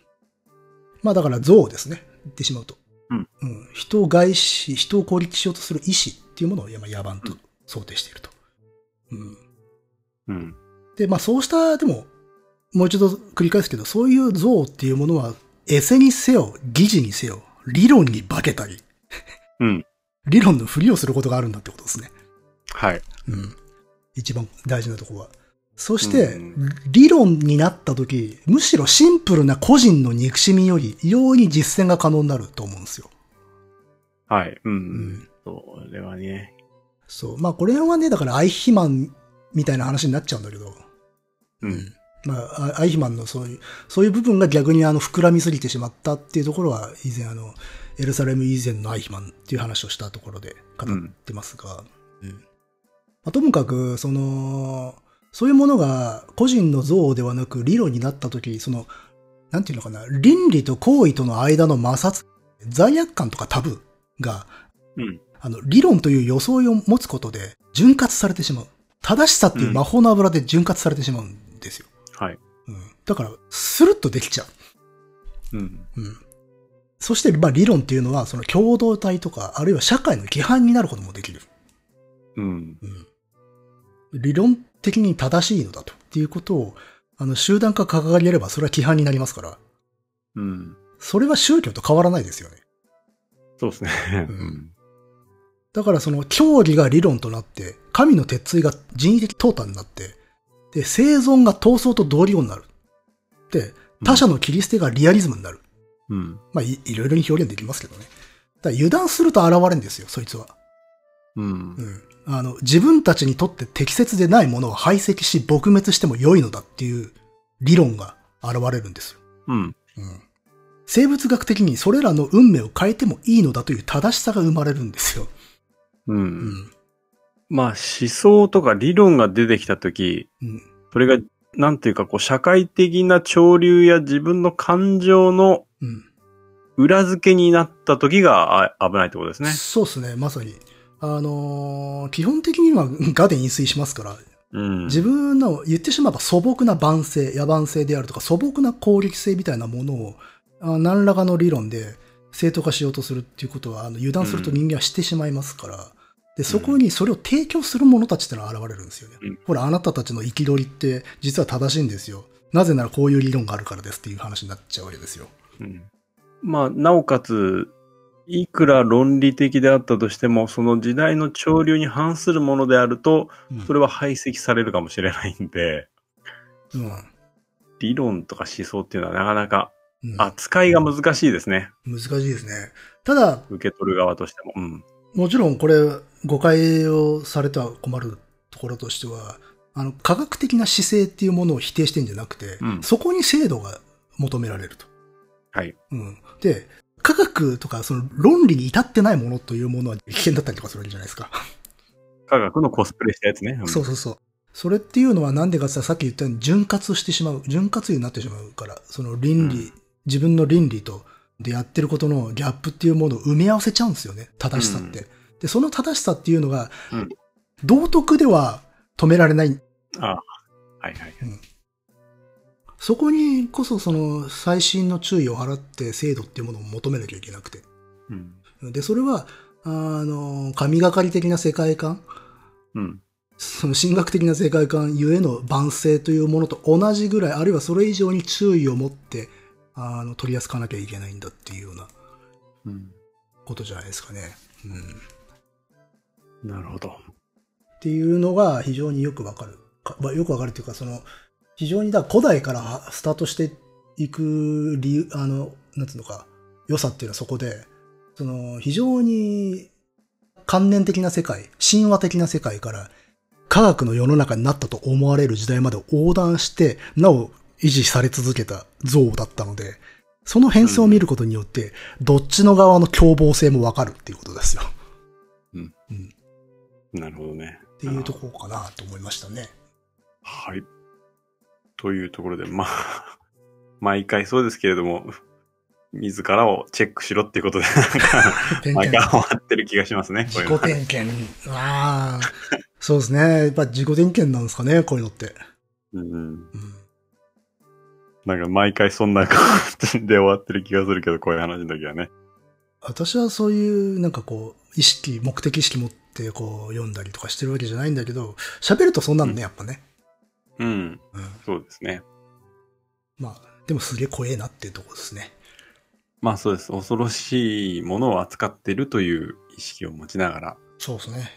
まあだから憎悪ですね。言ってしまうと。うん。人を害し、人を攻撃しようとする意志っていうものをまあ野蛮と想定していると。うん。うん。で、まあそうした、でも、もう一度繰り返すけど、そういう像っていうものは、エセにせよ、疑似にせよ、理論に化けたり、うん。[LAUGHS] 理論のふりをすることがあるんだってことですね。はい。うん。一番大事なところは。そして、うん理論になった時、むしろシンプルな個人の憎しみより、異様に実践が可能になると思うんですよ。はい。うん。うん。それはね。そう。まあこれはね、だからアイヒマンみたいな話になっちゃうんだけど、うん。まあ、あアイヒマンのそういう、そういう部分が逆にあの膨らみすぎてしまったっていうところは、以前あの、エルサレム以前のアイヒマンっていう話をしたところで語ってますが、うんまあ、ともかく、その、そういうものが個人の像ではなく理論になったとき、その、なんていうのかな、倫理と行為との間の摩擦、罪悪感とかタブーが、うん。あの、理論という装いを持つことで潤滑されてしまう。正しさっていう魔法の油で潤滑されてしまうんですよ。はい。うん。だから、スルッとできちゃうん。う。うん。そして、まあ理論っていうのは、その共同体とか、あるいは社会の規範になることもできる。うん。うん。理論的に正しいのだと。っていうことを、あの、集団化掲げれば、それは規範になりますから、うん。それは宗教と変わらないですよね。そうですね。ううんん。だからその教義が理論となって、神の鉄槌が人為的淘汰になって、で、生存が闘争と同理語になる。で、他者の切り捨てがリアリズムになる。うん。まあい、いろいろに表現できますけどね。だ油断すると現れるんですよ、そいつは。うんう。ん。あの、自分たちにとって適切でないものを排斥し撲滅しても良いのだっていう理論が現れるんですよ。うん。うん。生物学的にそれらの運命を変えてもいいのだという正しさが生まれるんですよ。う。うんん。まあ、思想とか理論が出てきたとき、うん。それが、なんていうか、こう、社会的な潮流や自分の感情のうん。裏付けになったときがあ危ないってことですね。そうですね、まさに。あのー基本的にはガで飲水しますから、うん。自分の言ってしまえば素朴な万性、野蛮性であるとか素朴な攻撃性みたいなものを、あ何らかの理論で正当化しようとするっていうことは、あの油断すると人間はしてしまいますから、で、そこにそれを提供する者たちってのは現れるんですよね。うんほら、あなたたちの憤りって実は正しいんですよ。なぜならこういう理論があるからですっていう話になっちゃうわけですよ。うんまあ、なおかつ、いくら論理的であったとしても、その時代の潮流に反するものであると、うんそれは排斥されるかもしれないんで、うん理論とか思想っていうのはなかなかうん扱いが難しいですね。難しいですね。ただ、受け取る側としても。うん。もちろんこれ誤解をされては困るところとしては、あの、科学的な姿勢っていうものを否定してんじゃなくて、うんそこに精度が求められると。はい。うん。で、科学とかその論理に至ってないものというものは危険だったりとかするわけじゃないですか。科学のコスプレしたやつね。んそうそうそう。それっていうのはなんでかってさっき言ったように潤滑してしまう。潤滑油になってしまうから、その倫理、うん自分の倫理とでやってることのギャップっていうものを埋め合わせちゃうんですよね。正しさって。で、その正しさっていうのが、うん道徳では止められない。あはいはい。そこにこそその最新の注意を払って制度っていうものを求めなきゃいけなくて。うん。で、それは、あの、神がかり的な世界観、うん。その神学的な世界観ゆえの万世というものと同じぐらい、あるいはそれ以上に注意を持って、あの、取り扱わなきゃいけないんだっていうようなうん。ことじゃないですかね。うん。なるほど。っていうのが非常によくわかる。よくわかるっていうか、その、非常にだ、古代からスタートしていく理由、あの、なんつうのか、良さっていうのはそこで、その、非常に観念的な世界、神話的な世界から、科学の世の中になったと思われる時代まで横断して、なお維持され続けた像だったので、その変遷を見ることによって、どっちの側の凶暴性もわかるっていうことですよ。なるほどね。っていうところかなと思いましたね。はい。というところで、まあ、[LAUGHS] 毎回そうですけれども、自らをチェックしろっていうことで、[LAUGHS] なんか、点毎検回終わってる気がしますね。自の己点検。ああ、そうですね。やっぱ自己点検なんですかね、こういうのって。うん。うん、なんか毎回そんな感じで終わってる気がするけど、こういう話の時はね。私はそういう、なんかこう、意識、目的意識持ってこう読んだりとかしてるわけじゃないんだけど、喋るとそんなのね、やっぱね。うん。うん。そうですね。まあ、でもすげえ怖えなっていうところですね。まあそうです。恐ろしいものを扱ってるという意識を持ちながら、そうですね。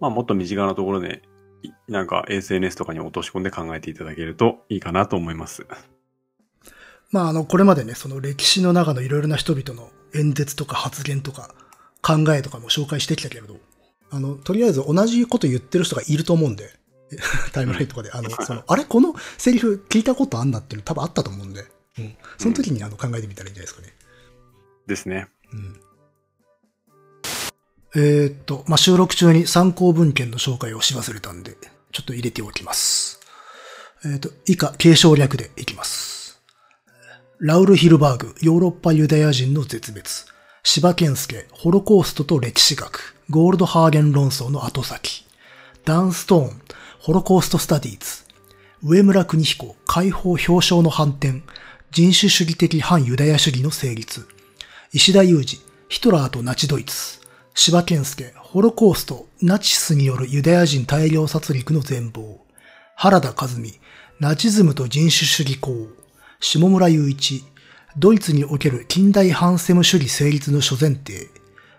まあもっと身近なところで、いなんか SNS とかに落とし込んで考えていただけるといいかなと思います。まあ、あの、これまでね、その歴史の中のいろいろな人々の演説とか発言とか考えとかも紹介してきたけれど、あの、とりあえず同じこと言ってる人がいると思うんで、[LAUGHS] タイムラインとかで、あの、その、あれ？このセリフ聞いたことあんなっていうの多分あったと思うんで、うん。その時にあの考えてみたらいいんじゃないですかね。ですね。うん。えーっと、まあ、収録中に参考文献の紹介をし忘れたんで、ちょっと入れておきます。えーっと、以下、継承略でいきます。ラウル・ヒルバーグ、ヨーロッパユダヤ人の絶滅。柴健介、ホロコーストと歴史学、ゴールドハーゲン論争の後先。ダン・ストーン、ホロコースト・スタディーズ。上村邦彦、解放表彰の反転。人種主義的反ユダヤ主義の成立。石田裕二、ヒトラーとナチドイツ。柴健介、ホロコースト、ナチスによるユダヤ人大量殺戮の全貌。原田和美、ナチズムと人種主義校。下村雄一、ドイツにおける近代ハンセム主義成立の諸前提。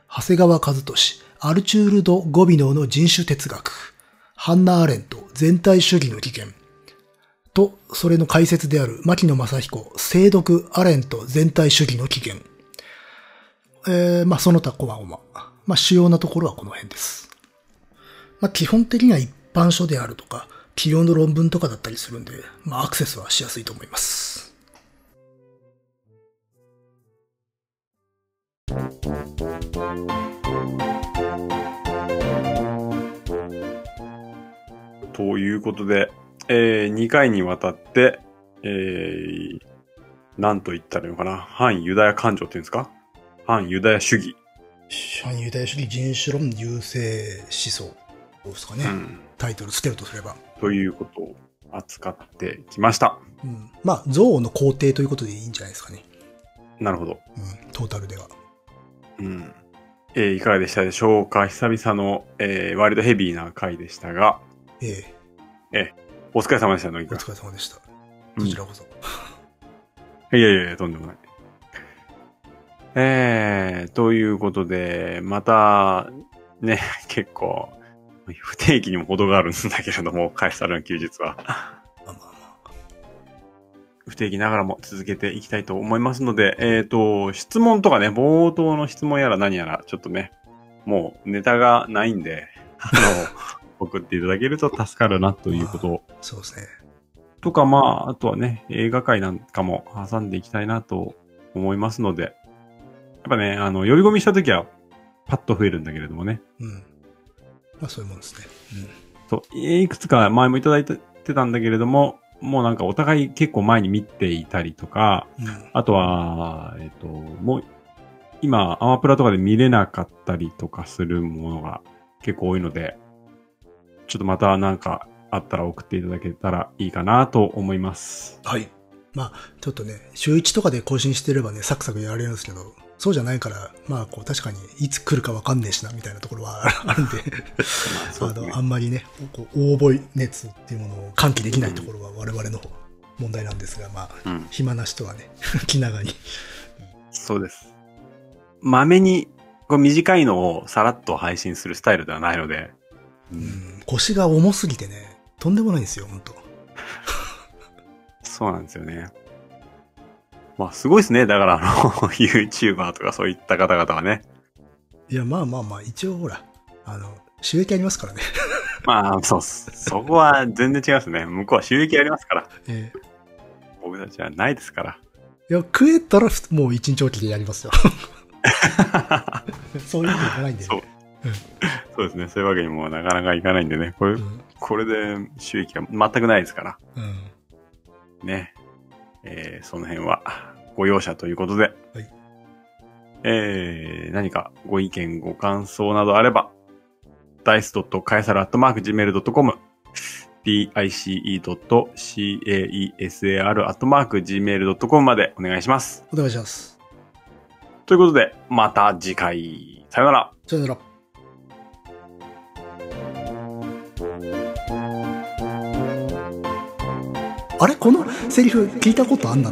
長谷川和俊、アルチュール・ド・ゴビノーの人種哲学。ハンナ・アーレント、全体主義の起源。と、それの解説である牧野正彦、聖読アレント全体主義の起源。えー、まあその他こまごま。まあ主要なところはこの辺です。まあ基本的には一般書であるとか、企業の論文とかだったりするんで、まあアクセスはしやすいと思います。ということで、えー、2回にわたって、えー、なんと言ったらいいのかな？反ユダヤ感情っていうんですか？反ユダヤ主義。反ユダヤ主義人種論優勢思想ですかね。うん。タイトルつけるとすれば。ということを扱ってきました。うん。まあ、憎悪の肯定ということでいいんじゃないですかね。なるほど。うん。トータルでは。うん。えーいかがでしたでしょうか？久々の、えー、割とヘビーな回でしたが、ええお疲れ様でした、のりお疲れ様でした。うんこちらこそ。いやいやいや、とんでもない。えー、ということで、また、ね、[LAUGHS] 結構、不定期にも程があるんだけれども、カエサルの休日は。まあまあまあ。不定期ながらも続けていきたいと思いますので、えっ、と、質問とかね、冒頭の質問やら何やら、ちょっとね、もうネタがないんで、あの、送っていただけると助かるなということそうですね。とか、まあ、あとはね、映画界なんかも挟んでいきたいなと思いますので、やっぱね、あの、寄り込みしたときは、パッと増えるんだけれどもね。うん。まあそういうもんですね。そう、いくつか前もいただいてたんだけれども、もうなんかお互い結構前に見ていたりとか、うん。うん。あとは、えっ、と、もう、今、アマプラとかで見れなかったりとかするものが結構多いので、ちょっとまたなんかあったら送っていただけたらいいかなと思います。はい。まあ、ちょっとね、週1とかで更新してればね、サクサクやられるんですけど、そうじゃないから、まあ、こう、確かに、いつ来るかわかんねえしな、みたいなところは [LAUGHS] あるんで、まあ、の、あんまりね、こう、応募熱っていうものを喚起できないところは我々の問題なんですが、まあ、うん。暇な人はね、[LAUGHS] 気長に。そうです。まめに、こう短いのをさらっと配信するスタイルではないので、う、うんん、腰が重すぎてね、とんでもないんですよ、本当そうなんですよね。まあ、すごいですね。だから、あの、[LAUGHS] YouTuber とかそういった方々はね。いや、まあまあまあ、一応ほら、あの、収益ありますからね。[LAUGHS] まあ、そうっす。そこは全然違いますね。向こうは収益ありますから。ええ僕たちはないですから。いや、食えたらふもう一日おきでやりますよ。[LAUGHS] そういうのいかないんで、ね。[LAUGHS] そうですね。そういうわけにもなかなかいかないんでね。これ、うん。これで収益が全くないですから。うん。ね。えーその辺はご容赦ということで。はいえー何かご意見、ご感想などあれば、dice.caesar.gmail.com dice.caesar.gmail.com までお願いします。お願いします。ということで、また次回、さよなら。さよなら。あれ？このセリフ聞いたことあんな